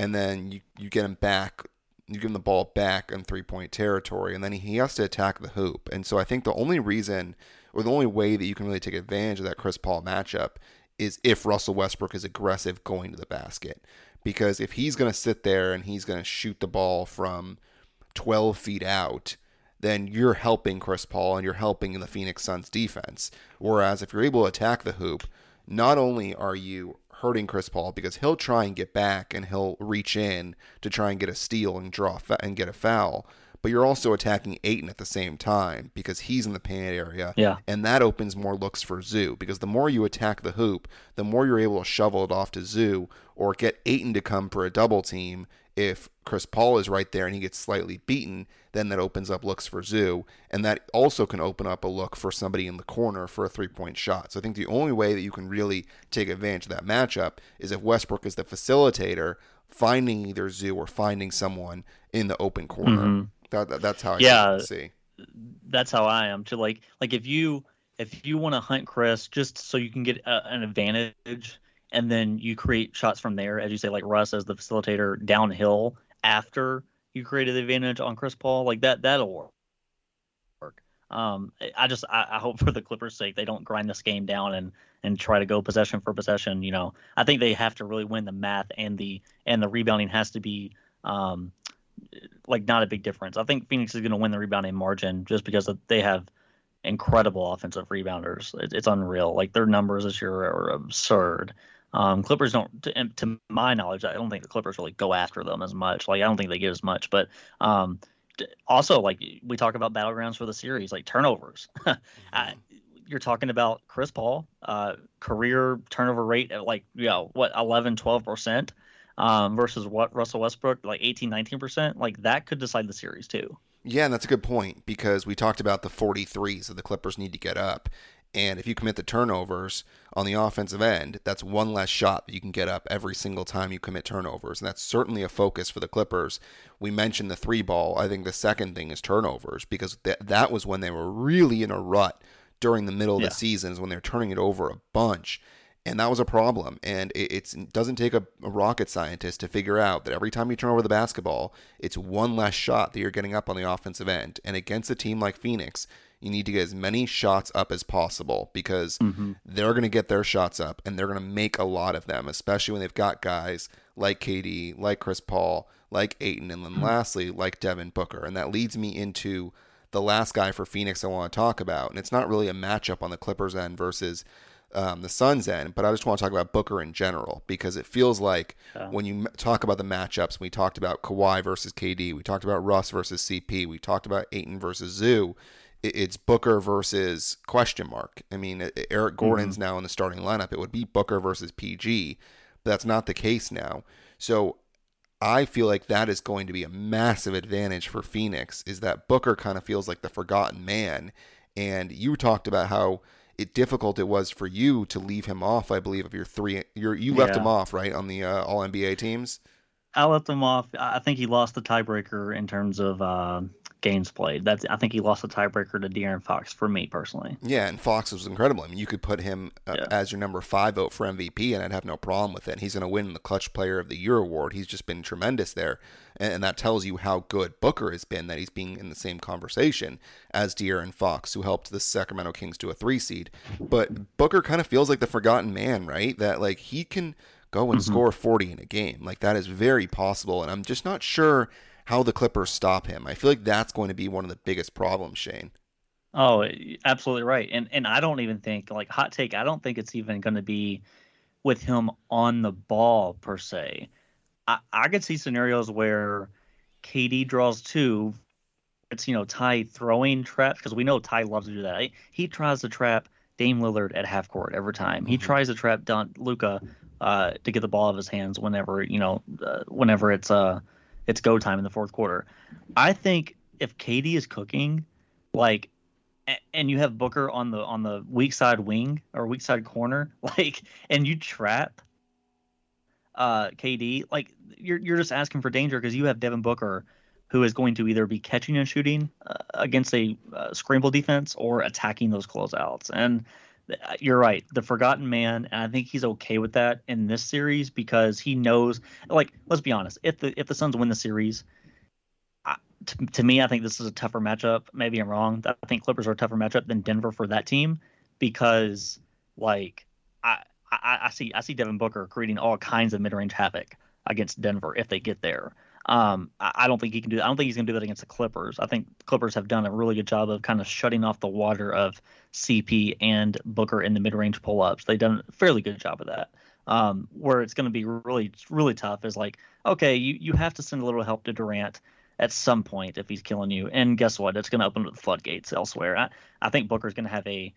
and then you, you get him back you give him the ball back in three point territory, and then he has to attack the hoop. And so I think the only reason or the only way that you can really take advantage of that Chris Paul matchup is if Russell Westbrook is aggressive going to the basket. Because if he's going to sit there and he's going to shoot the ball from 12 feet out, then you're helping Chris Paul and you're helping the Phoenix Suns defense. Whereas if you're able to attack the hoop, not only are you hurting Chris Paul because he'll try and get back and he'll reach in to try and get a steal and draw and get a foul, but you're also attacking Ayton at the same time because he's in the paint area. Yeah. And that opens more looks for Zu because the more you attack the hoop, the more you're able to shovel it off to Zu or get Ayton to come for a double team. If Chris Paul is right there and he gets slightly beaten, then that opens up looks for Zu. And that also can open up a look for somebody in the corner for a three point shot. So I think the only way that you can really take advantage of that matchup is if Westbrook is the facilitator, finding either Zu or finding someone in the open corner. Mm-hmm. That, that, that's how I yeah, see. That's how I am. To like like if you if you want to hunt Chris just so you can get a, an advantage and then you create shots from there, as you say, like Russ as the facilitator downhill after you created the advantage on Chris Paul, like that that'll work. Um, I just I, I, hope for the Clippers' sake they don't grind this game down and and try to go possession for possession. You know, I think they have to really win the math and the and the rebounding has to be um like not a big difference. I think Phoenix is going to win the rebounding margin just because they have incredible offensive rebounders. it's unreal. Like their numbers this year are absurd. Um, Clippers don't, to, to, my knowledge, I don't think the Clippers really go after them as much. Like I don't think they get as much. But um, also, like we talk about battlegrounds for the series, like turnovers. I, you're talking about Chris Paul, uh, career turnover rate at like you know what 11, 12 percent. Um, versus what Russell Westbrook, like 18, 19 percent, like that could decide the series too. Yeah, and that's a good point because we talked about the 43s that the Clippers need to get up. And if you commit the turnovers on the offensive end, that's one less shot that you can get up every single time you commit turnovers. And that's certainly a focus for the Clippers. We mentioned the three ball. I think the second thing is turnovers because th- that was when they were really in a rut during the middle of yeah. the seasons when they're turning it over a bunch. And that was a problem. And it, it doesn't take a, a rocket scientist to figure out that every time you turn over the basketball, it's one less shot that you're getting up on the offensive end. And against a team like Phoenix, you need to get as many shots up as possible because mm-hmm. they're going to get their shots up and they're going to make a lot of them, especially when they've got guys like KD, like Chris Paul, like Ayton, and then mm-hmm. lastly, like Devin Booker. And that leads me into the last guy for Phoenix I want to talk about. And it's not really a matchup on the Clippers end versus um, the Suns end, but I just want to talk about Booker in general because it feels like yeah. when you talk about the matchups, we talked about Kawhi versus KD, we talked about Russ versus CP, we talked about Ayton versus Zu it's Booker versus question mark. I mean, Eric Gordon's mm-hmm. now in the starting lineup. It would be Booker versus PG, but that's not the case now. So I feel like that is going to be a massive advantage for Phoenix. Is that Booker kind of feels like the forgotten man, and you talked about how it difficult it was for you to leave him off. I believe of your three, your you left yeah. him off right on the uh, All NBA teams. I left him off. I think he lost the tiebreaker in terms of uh, games played. That's I think he lost the tiebreaker to De'Aaron Fox for me personally. Yeah, and Fox was incredible. I mean, you could put him uh, yeah. as your number five vote for MVP, and I'd have no problem with it. He's going to win the Clutch Player of the Year award. He's just been tremendous there, and, and, that tells you how good Booker has been. That he's being in the same conversation as De'Aaron Fox, who helped the Sacramento Kings to a three seed. But Booker kind of feels like the forgotten man, right? That like he can go and mm-hmm. score 40 in a game. Like that is very possible, and I'm just not sure how the Clippers stop him. I feel like that's going to be one of the biggest problems, Shane. Oh, absolutely right. And and I don't even think like hot take, I don't think it's even going to be with him on the ball per se. I, I could see scenarios where KD draws two. It's you know Ty throwing traps because we know Ty loves to do that. He tries to trap Dame Lillard at half court every time. He mm-hmm. tries to trap Don Luka uh, to get the ball out of his hands whenever you know uh, whenever it's uh it's go time in the fourth quarter. I think if KD is cooking, like, and you have Booker on the on the weak side wing or weak side corner, like, and you trap uh KD, like you're you're just asking for danger because you have Devin Booker who is going to either be catching and shooting uh, against a uh, scramble defense or attacking those closeouts. And Uh, you're right, the forgotten man, and I think he's okay with that in this series because he knows. Like, let's be honest, if the if the Suns win the series, to, to me, I think this is a tougher matchup. Maybe I'm wrong. I think Clippers are a tougher matchup than Denver for that team because, like, I I, I see I see Devin Booker creating all kinds of mid range havoc against Denver if they get there. Um, I, don't think he can do. That. I don't think he's going to do that against the Clippers. I think Clippers have done a really good job of kind of shutting off the water of CP and Booker in the mid-range pull-ups. They've done a fairly good job of that. Um, where it's going to be really really tough is like, okay, you you have to send a little help to Durant at some point if he's killing you, and guess what? It's going to open up the floodgates elsewhere. I I think Booker's going to have a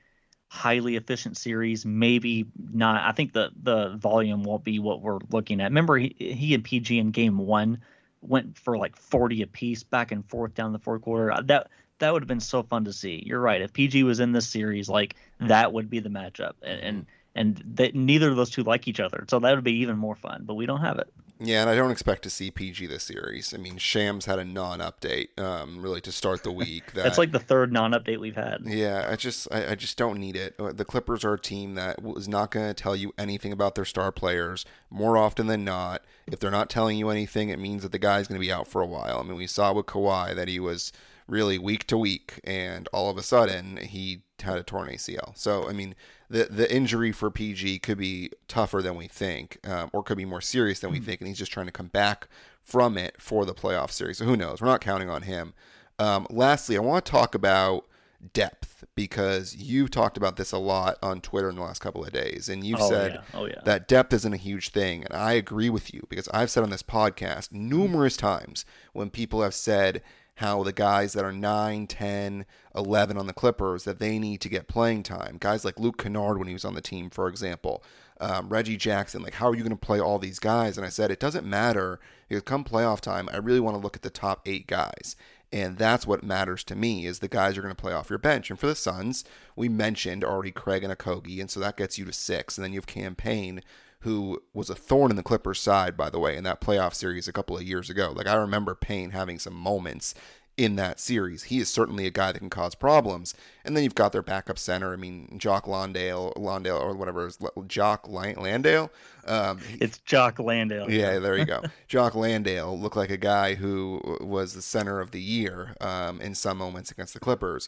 highly efficient series. Maybe not. I think the the volume won't be what we're looking at. Remember, he, he and PG in game one went for like 40 apiece back and forth down the fourth quarter. Uh, that that would have been so fun to see. You're right. If PG was in this series, like that would be the matchup, and and, and that neither of those two like each other, so that would be even more fun. But we don't have it. Yeah, and I don't expect to see PG this series. I mean, Shams had a non-update, um, really to start the week. That, That's like the third non-update we've had. Yeah, I just, I, I just don't need it. Uh, the Clippers are a team that was not going to tell you anything about their star players more often than not. If they're not telling you anything, it means that the guy's going to be out for a while. I mean, we saw with Kawhi that he was really week to week, and all of a sudden he had a torn ACL. So, I mean, the the injury for PG could be tougher than we think, um, or could be more serious than we mm-hmm. think, and he's just trying to come back from it for the playoff series. So who knows? We're not counting on him. Um, lastly, I want to talk about depth because you've talked about this a lot on Twitter in the last couple of days, and you've oh, said yeah. Oh, yeah. that depth isn't a huge thing, and I agree with you because I've said on this podcast numerous times when people have said how the guys that are 9, 10, 11 on the Clippers that they need to get playing time. Guys like Luke Kennard when he was on the team, for example. Um, Reggie Jackson, like how are you going to play all these guys? And I said it doesn't matter because come playoff time, I really want to look at the top eight guys. And that's what matters to me is the guys you're going to play off your bench. And for the Suns, we mentioned already Craig and Okogie, and so that gets you to six. And then you have Cam Payne, who was a thorn in the Clippers' side, by the way, in that playoff series a couple of years ago. Like I remember Payne having some moments in that series. He is certainly a guy that can cause problems. And then you've got their backup center. I mean, Jock Landale, Landale or whatever is Jock Landale. Um, it's Jock Landale. Yeah, there you go. Jock Landale looked like a guy who was the center of the year um, in some moments against the Clippers.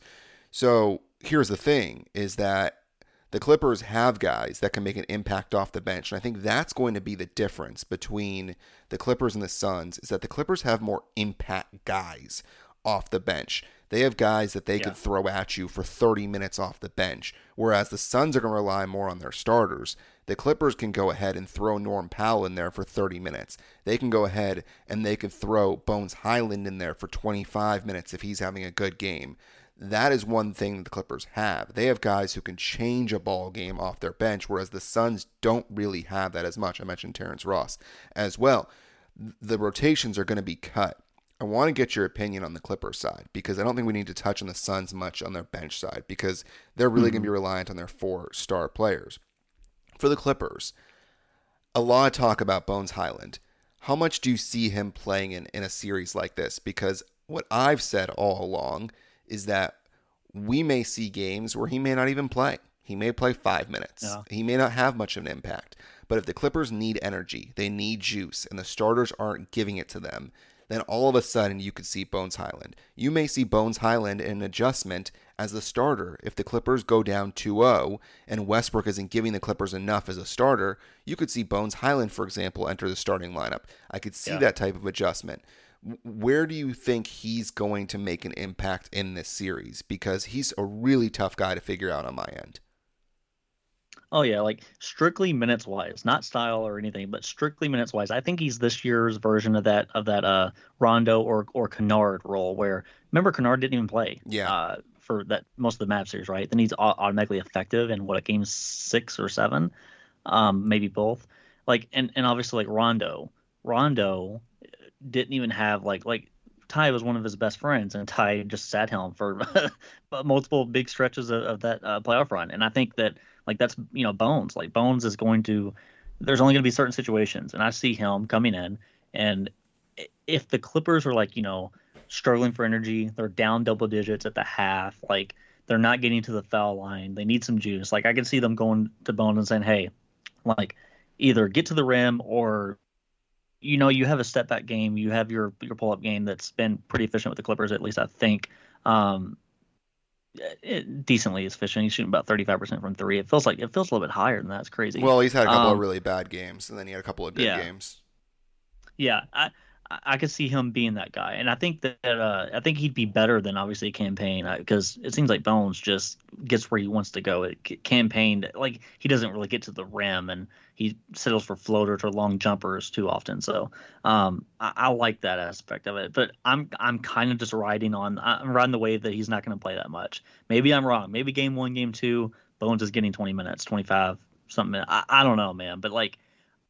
So here's the thing: is that the Clippers have guys that can make an impact off the bench. And I think that's going to be the difference between the Clippers and the Suns is that the Clippers have more impact guys off the bench. They have guys that they yeah. could throw at you for 30 minutes off the bench, whereas the Suns are going to rely more on their starters. The Clippers can go ahead and throw Norm Powell in there for 30 minutes. They can go ahead and they can throw Bones Hyland in there for 25 minutes if he's having a good game. That is one thing the Clippers have. They have guys who can change a ball game off their bench, whereas the Suns don't really have that as much. I mentioned Terrence Ross as well. The rotations are going to be cut. I want to get your opinion on the Clippers side because I don't think we need to touch on the Suns much on their bench side because they're really mm-hmm. going to be reliant on their four star players. For the Clippers, a lot of talk about Bones Hyland. How much do you see him playing in, in a series like this? Because what I've said all along is that we may see games where he may not even play. He may play five minutes. Yeah. He may not have much of an impact. But if the Clippers need energy, they need juice, and the starters aren't giving it to them, then all of a sudden you could see Bones Hyland. You may see Bones Hyland in an adjustment as the starter. If the Clippers go down 2 0 and Westbrook isn't giving the Clippers enough as a starter, you could see Bones Hyland, for example, enter the starting lineup. I could see yeah. that type of adjustment. Where do you think he's going to make an impact in this series? Because he's a really tough guy to figure out on my end. Oh yeah, like strictly minutes wise, not style or anything, but strictly minutes wise. I think he's this year's version of that of that uh Rondo or or Kennard role where remember Kennard didn't even play. Yeah. Uh, for that most of the map series, right? Then he's automatically effective in what a game six or seven, um, maybe both. Like and and obviously like Rondo, Rondo didn't even have like like Ty was one of his best friends, and Ty just sat him for multiple big stretches of, of that uh, playoff run. And I think that like that's you know Bones. Like Bones is going to. There's only going to be certain situations, and I see him coming in, and if the Clippers are like you know struggling for energy, they're down double digits at the half, like they're not getting to the foul line, they need some juice. Like I can see them going to Bones and saying, hey, like either get to the rim or you know you have a step back game you have your your pull up game that's been pretty efficient with the clippers at least i think um it, decently efficient. He's shooting about 35% from three. It feels like it feels a little bit higher than that. It's crazy. Well, he's had a couple um, of really bad games, and then he had a couple of good yeah. games. Yeah, I I could see him being that guy, and I think that uh, I think he'd be better than obviously Cam Payne because it seems like Bones just gets where he wants to go. It, Cam Payne, like he doesn't really get to the rim, and he settles for floaters or long jumpers too often. So um, I, I, like that aspect of it, but I'm I'm kind of just riding on I'm riding the wave that he's not going to play that much. Maybe I'm wrong. Maybe game one, game two, Bones is getting 20 minutes, 25 something. I, I don't know, man, but like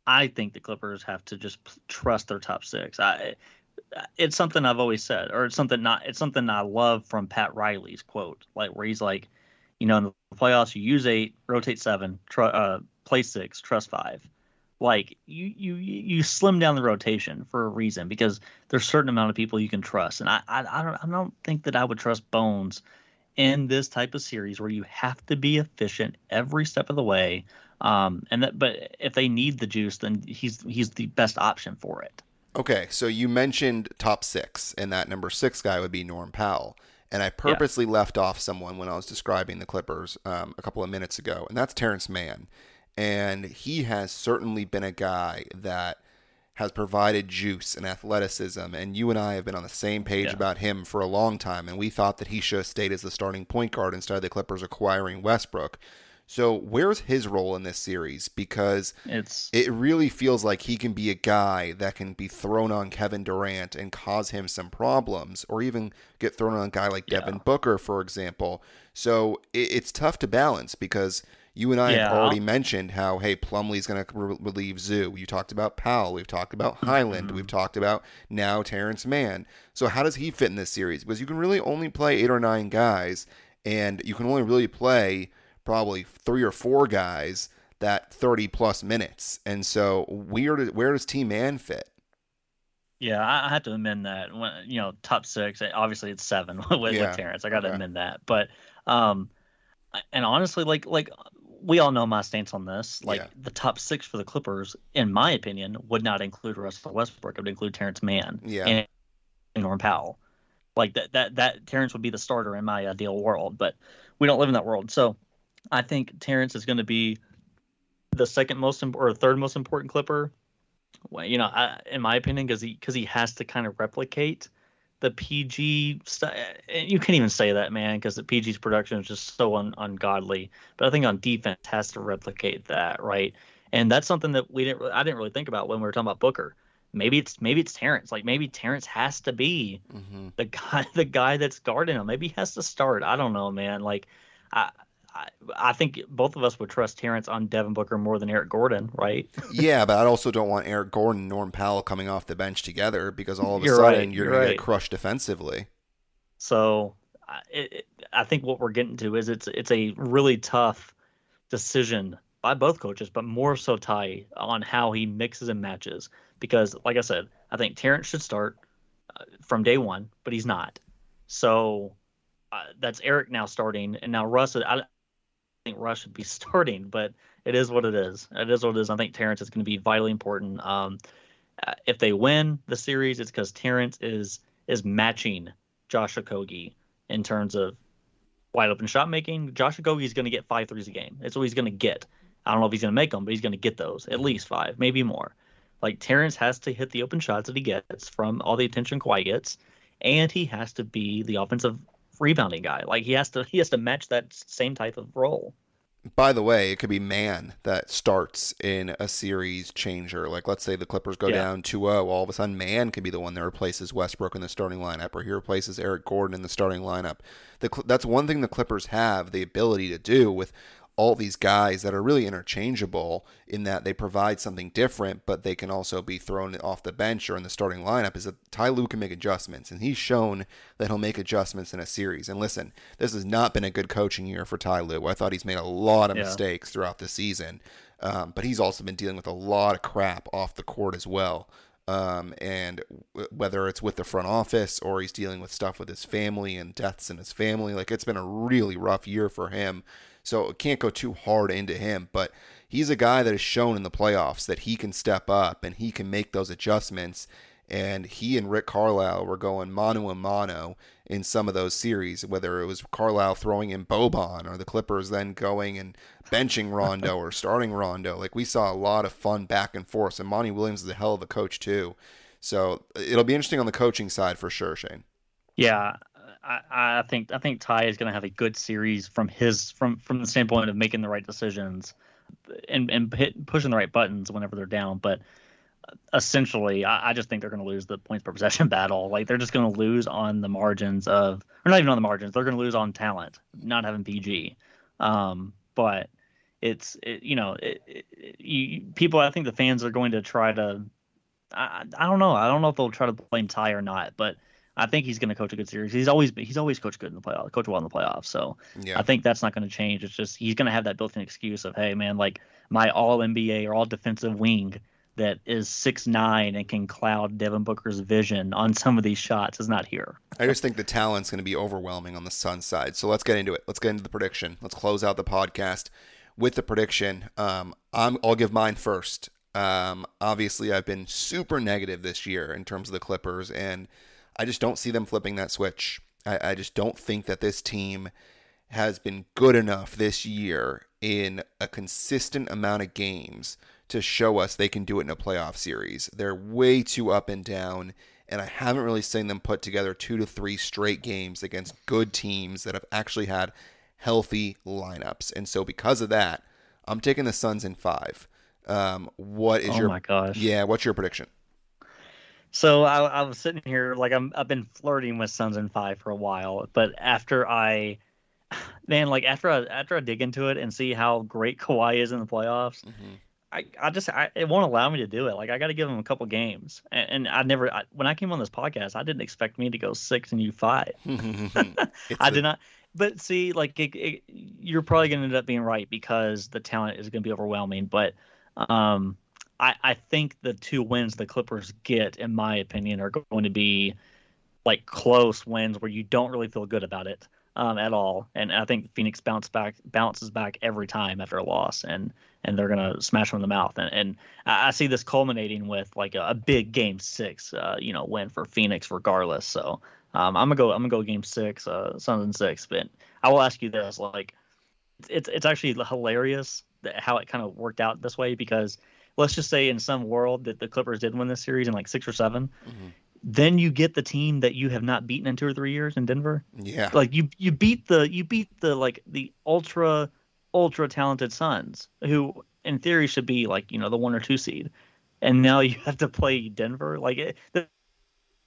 I think the Clippers have to just trust their top six. I, it's something I've always said, or it's something not. It's something I love from Pat Riley's quote, like where he's like, you know, in the playoffs you use eight, rotate seven, tr- uh, play six, trust five. Like you, you, you slim down the rotation for a reason because there's a certain amount of people you can trust, and I, I, I don't, I don't think that I would trust Bones in this type of series where you have to be efficient every step of the way um, and that, but if they need the juice, then he's he's the best option for it. Okay, so you mentioned top six, and that number six guy would be Norm Powell. And I purposely yeah. left off someone when I was describing the Clippers um, a couple of minutes ago, and that's Terance Mann. And he has certainly been a guy that has provided juice and athleticism. And you and I have been on the same page yeah. about him for a long time. And we thought that he should have stayed as the starting point guard instead of the Clippers acquiring Westbrook. So where's his role in this series? Because it's it really feels like he can be a guy that can be thrown on Kevin Durant and cause him some problems, or even get thrown on a guy like yeah. Devin Booker, for example. So it, it's tough to balance because you and I yeah. have already mentioned how hey Plumlee's going to re- relieve Zu. You talked about Powell. We've talked about Hyland. Mm-hmm. We've talked about now Terance Mann. So how does he fit in this series? Because you can really only play eight or nine guys, and you can only really play probably three or four guys that 30 plus minutes. And so where does, where does T Man fit? Yeah, I have to amend that. When, you know, top six, obviously it's seven with, yeah. with Terance. I got to okay. amend that. But, um, and honestly, like, like we all know my stance on this. Like yeah. the top six for the Clippers, in my opinion, would not include Russell Westbrook. It would include Terance Mann yeah. and Norm Powell. Like that, that, that Terance would be the starter in my ideal world, but we don't live in that world. So I think Terance is going to be the second most or third most important Clipper. Well, you know, I, in my opinion, because he because he has to kind of replicate the PG stuff. You can't even say that, man, because the PG's production is just so un- ungodly. But I think on defense has to replicate that, right? And that's something that we didn't. I didn't really think about when we were talking about Booker. Maybe it's maybe it's Terance. Like maybe Terance has to be mm-hmm. the guy the guy that's guarding him. Maybe he has to start. I don't know, man. Like I I, think both of us would trust Terance on Devin Booker more than Eric Gordon, right? yeah, but I also don't want Eric Gordon and Norm Powell coming off the bench together because all of a you're sudden right, you're, you're going right. to get crushed defensively. So it, it, I think what we're getting to is it's it's a really tough decision by both coaches, but more so Ty on how he mixes and matches. Because, like I said, I think Terance should start uh, from day one, but he's not. So uh, that's Eric now starting, and now Russ. I, think Russ should be starting, but it is what it is. It is what it is. I think Terance is going to be vitally important. Um, uh, if they win the series, it's because Terance is is matching Josh Okogie in terms of wide open shot making. Josh Okogie is going to get five threes a game. That's what he's going to get. I don't know if he's going to make them, but he's going to get those at least five, maybe more. Like Terance has to hit the open shots that he gets from all the attention Kawhi gets, and he has to be the offensive rebounding guy. Like he has to he has to match that same type of role. By the way, it could be man that starts in a series changer. Like let's say the Clippers go yeah. down 2-0, all of a sudden man could be the one that replaces Westbrook in the starting lineup or he replaces Eric Gordon in the starting lineup. The, that's one thing the Clippers have the ability to do with all these guys that are really interchangeable in that they provide something different, but they can also be thrown off the bench or in the starting lineup. Is that Ty Lue can make adjustments, and he's shown that he'll make adjustments in a series. And listen, this has not been a good coaching year for Ty Lue. I thought he's made a lot of yeah. mistakes throughout the season, um, but he's also been dealing with a lot of crap off the court as well. Um, and w- whether it's with the front office or he's dealing with stuff with his family and deaths in his family, like it's been a really rough year for him. So it can't go too hard into him. But he's a guy that has shown in the playoffs that he can step up and he can make those adjustments. And he and Rick Carlisle were going mano a mano in some of those series, whether it was Carlisle throwing in Boban or the Clippers then going and benching Rondo or starting Rondo. Like we saw a lot of fun back and forth. And Monty Williams is a hell of a coach too. So it'll be interesting on the coaching side for sure, Shane. Yeah, I, I think I think Ty is going to have a good series from his from from the standpoint of making the right decisions and and hit, pushing the right buttons whenever they're down. But essentially, I, I just think they're going to lose the points per possession battle. Like they're just going to lose on the margins of, or not even on the margins. They're going to lose on talent, not having PG. Um, but it's it, you know it, it, you, people. I think the fans are going to try to. I, I don't know. I don't know if they'll try to blame Ty or not, but I think he's going to coach a good series. He's always he's always coached good in the playoffs, coach well in the playoffs. So yeah. I think that's not going to change. It's just he's going to have that built-in excuse of, hey man, like my All NBA or All Defensive wing that is six nine and can cloud Devin Booker's vision on some of these shots is not here. I just think the talent's going to be overwhelming on the Sun side. So let's get into it. Let's get into the prediction. Let's close out the podcast with the prediction. Um, I'm, I'll give mine first. Um, obviously, I've been super negative this year in terms of the Clippers, and I just don't see them flipping that switch. I, I just don't think that this team has been good enough this year in a consistent amount of games to show us they can do it in a playoff series. They're way too up and down, and I haven't really seen them put together two to three straight games against good teams that have actually had healthy lineups. And so because of that, I'm taking the Suns in five. Um, what is oh your? my gosh! Yeah, what's your prediction? So I, I was sitting here like I'm I've been flirting with Suns in five for a while, but after I man, like after I after I dig into it and see how great Kawhi is in the playoffs, mm-hmm. I, I just I, it won't allow me to do it. Like I got to give them a couple games, and, and I never I, when I came on this podcast, I didn't expect me to go six and you five. I did not. But see, like it, it, you're probably going to end up being right because the talent is going to be overwhelming. But um, I I think the two wins the Clippers get, in my opinion, are going to be like close wins where you don't really feel good about it um, at all. And I think Phoenix bounce back bounces back every time after a loss, and and they're gonna smash them in the mouth. And and I see this culminating with like a, a big Game Six, uh, you know, win for Phoenix regardless. So um, I'm gonna go I'm gonna go Game Six, uh, Suns and six. But I will ask you this, like, it's it's actually hilarious how it kind of worked out this way because let's just say in some world that the Clippers did win this series in like six or 7 mm-hmm then you get the team that you have not beaten in two or three years in Denver. Yeah. Like you you beat the you beat the like the ultra ultra talented Suns who in theory should be like, you know, the one or two seed. And now you have to play Denver like it, the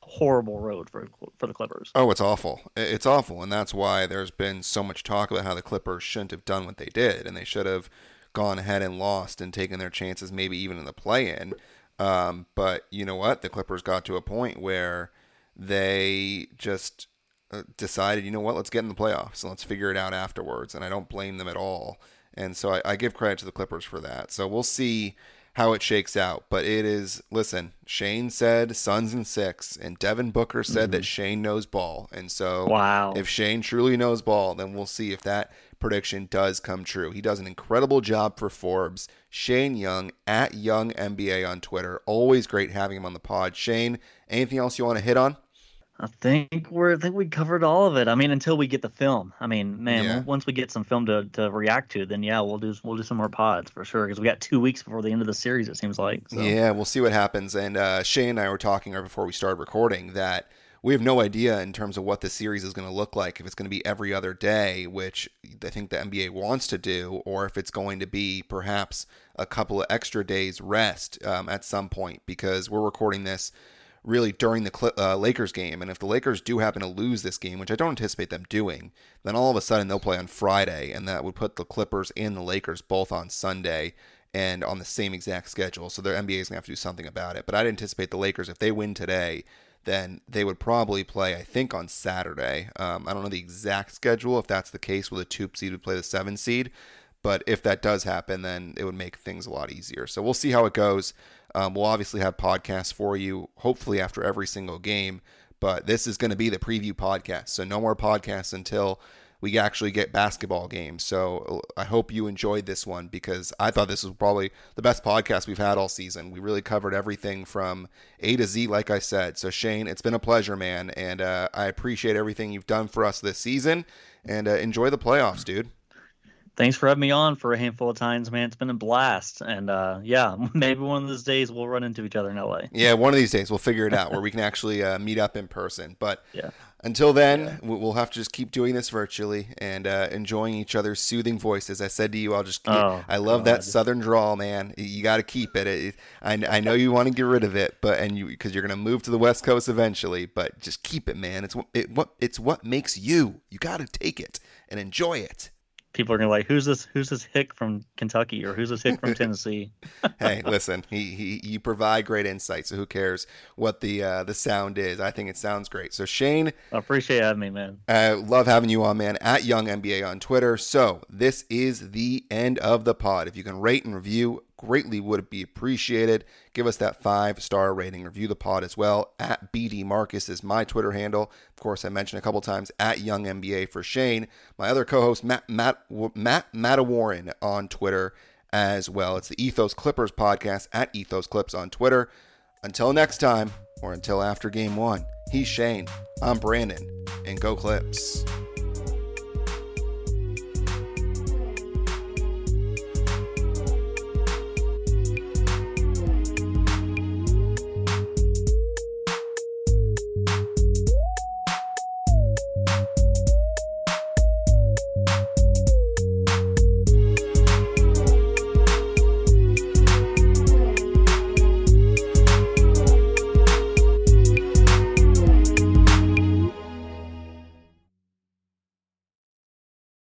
horrible road for for the Clippers. Oh, it's awful. It's awful and that's why there's been so much talk about how the Clippers shouldn't have done what they did and they should have gone ahead and lost and taken their chances maybe even in the play in um, but you know what? The Clippers got to a point where they just uh, decided, you know what? Let's get in the playoffs and let's figure it out afterwards. And I don't blame them at all. And so I, I give credit to the Clippers for that. So we'll see how it shakes out. But it is, listen, Shane said Suns and six, and Devin Booker said mm-hmm. that Shane knows ball. And so wow. if Shane truly knows ball, then we'll see if that prediction does come true. He does an incredible job for Forbes. Shane Young at Young NBA on Twitter. Always great having him on the pod. Shane, anything else you want to hit on? I think we're I think we covered all of it. I mean, until we get the film. I mean, man, yeah. once we get some film to, to react to, then yeah, we'll do we'll do some more pods for sure because we got two weeks before the end of the series. It seems like. So. Yeah, we'll see what happens. And uh, Shane and I were talking right before we started recording that we have no idea in terms of what the series is going to look like. If it's going to be every other day, which I think the NBA wants to do, or if it's going to be perhaps a couple of extra days rest um, at some point, because we're recording this really during the uh, Lakers game. And if the Lakers do happen to lose this game, which I don't anticipate them doing, then all of a sudden they'll play on Friday, and that would put the Clippers and the Lakers both on Sunday and on the same exact schedule. So their NBA is going to have to do something about it. But I'd anticipate the Lakers, if they win today, then they would probably play, I think, on Saturday. Um, I don't know the exact schedule. If that's the case, will the two seed would play the seven seed? But if that does happen, then it would make things a lot easier. So we'll see how it goes. Um, we'll obviously have podcasts for you, hopefully after every single game. But this is going to be the preview podcast. So no more podcasts until we actually get basketball games. So I hope you enjoyed this one because I thought this was probably the best podcast we've had all season. We really covered everything from A to Z, like I said. So Shane, it's been a pleasure, man, and uh, I appreciate everything you've done for us this season. And uh, enjoy the playoffs, dude. Thanks for having me on for a handful of times, man. It's been a blast, and uh, yeah, maybe one of those days we'll run into each other in LA. Yeah, one of these days we'll figure it out where we can actually uh, meet up in person. But yeah. until then, yeah. we'll have to just keep doing this virtually and uh, enjoying each other's soothing voices. I said to you, I'll just. Oh, I love God. that southern drawl, man. You got to keep it. it I, I know you want to get rid of it, but and you because you're gonna move to the West Coast eventually, but just keep it, man. It's what it, what it's what makes you. You got to take it and enjoy it people are gonna be like, "Who's this? Who's this hick from Kentucky or who's this hick from Tennessee?" hey, listen, he, he you provide great insight, so who cares what the uh, the sound is? I think it sounds great. So Shane, I appreciate having me, man. I love having you on, man. At Young NBA on Twitter. So this is the end of the pod. If you can rate and review greatly would be appreciated. Give us that five star rating. Review the pod as well. At BD Marcus is my Twitter handle. Of course, I mentioned a couple times at Young NBA for Shane. My other co host, Matt, Matt, Matt Matawarren on Twitter as well. It's the Ethos Clippers podcast at Ethos Clips on Twitter. Until next time, or until after game one, he's Shane. I'm Brandon, and go Clips.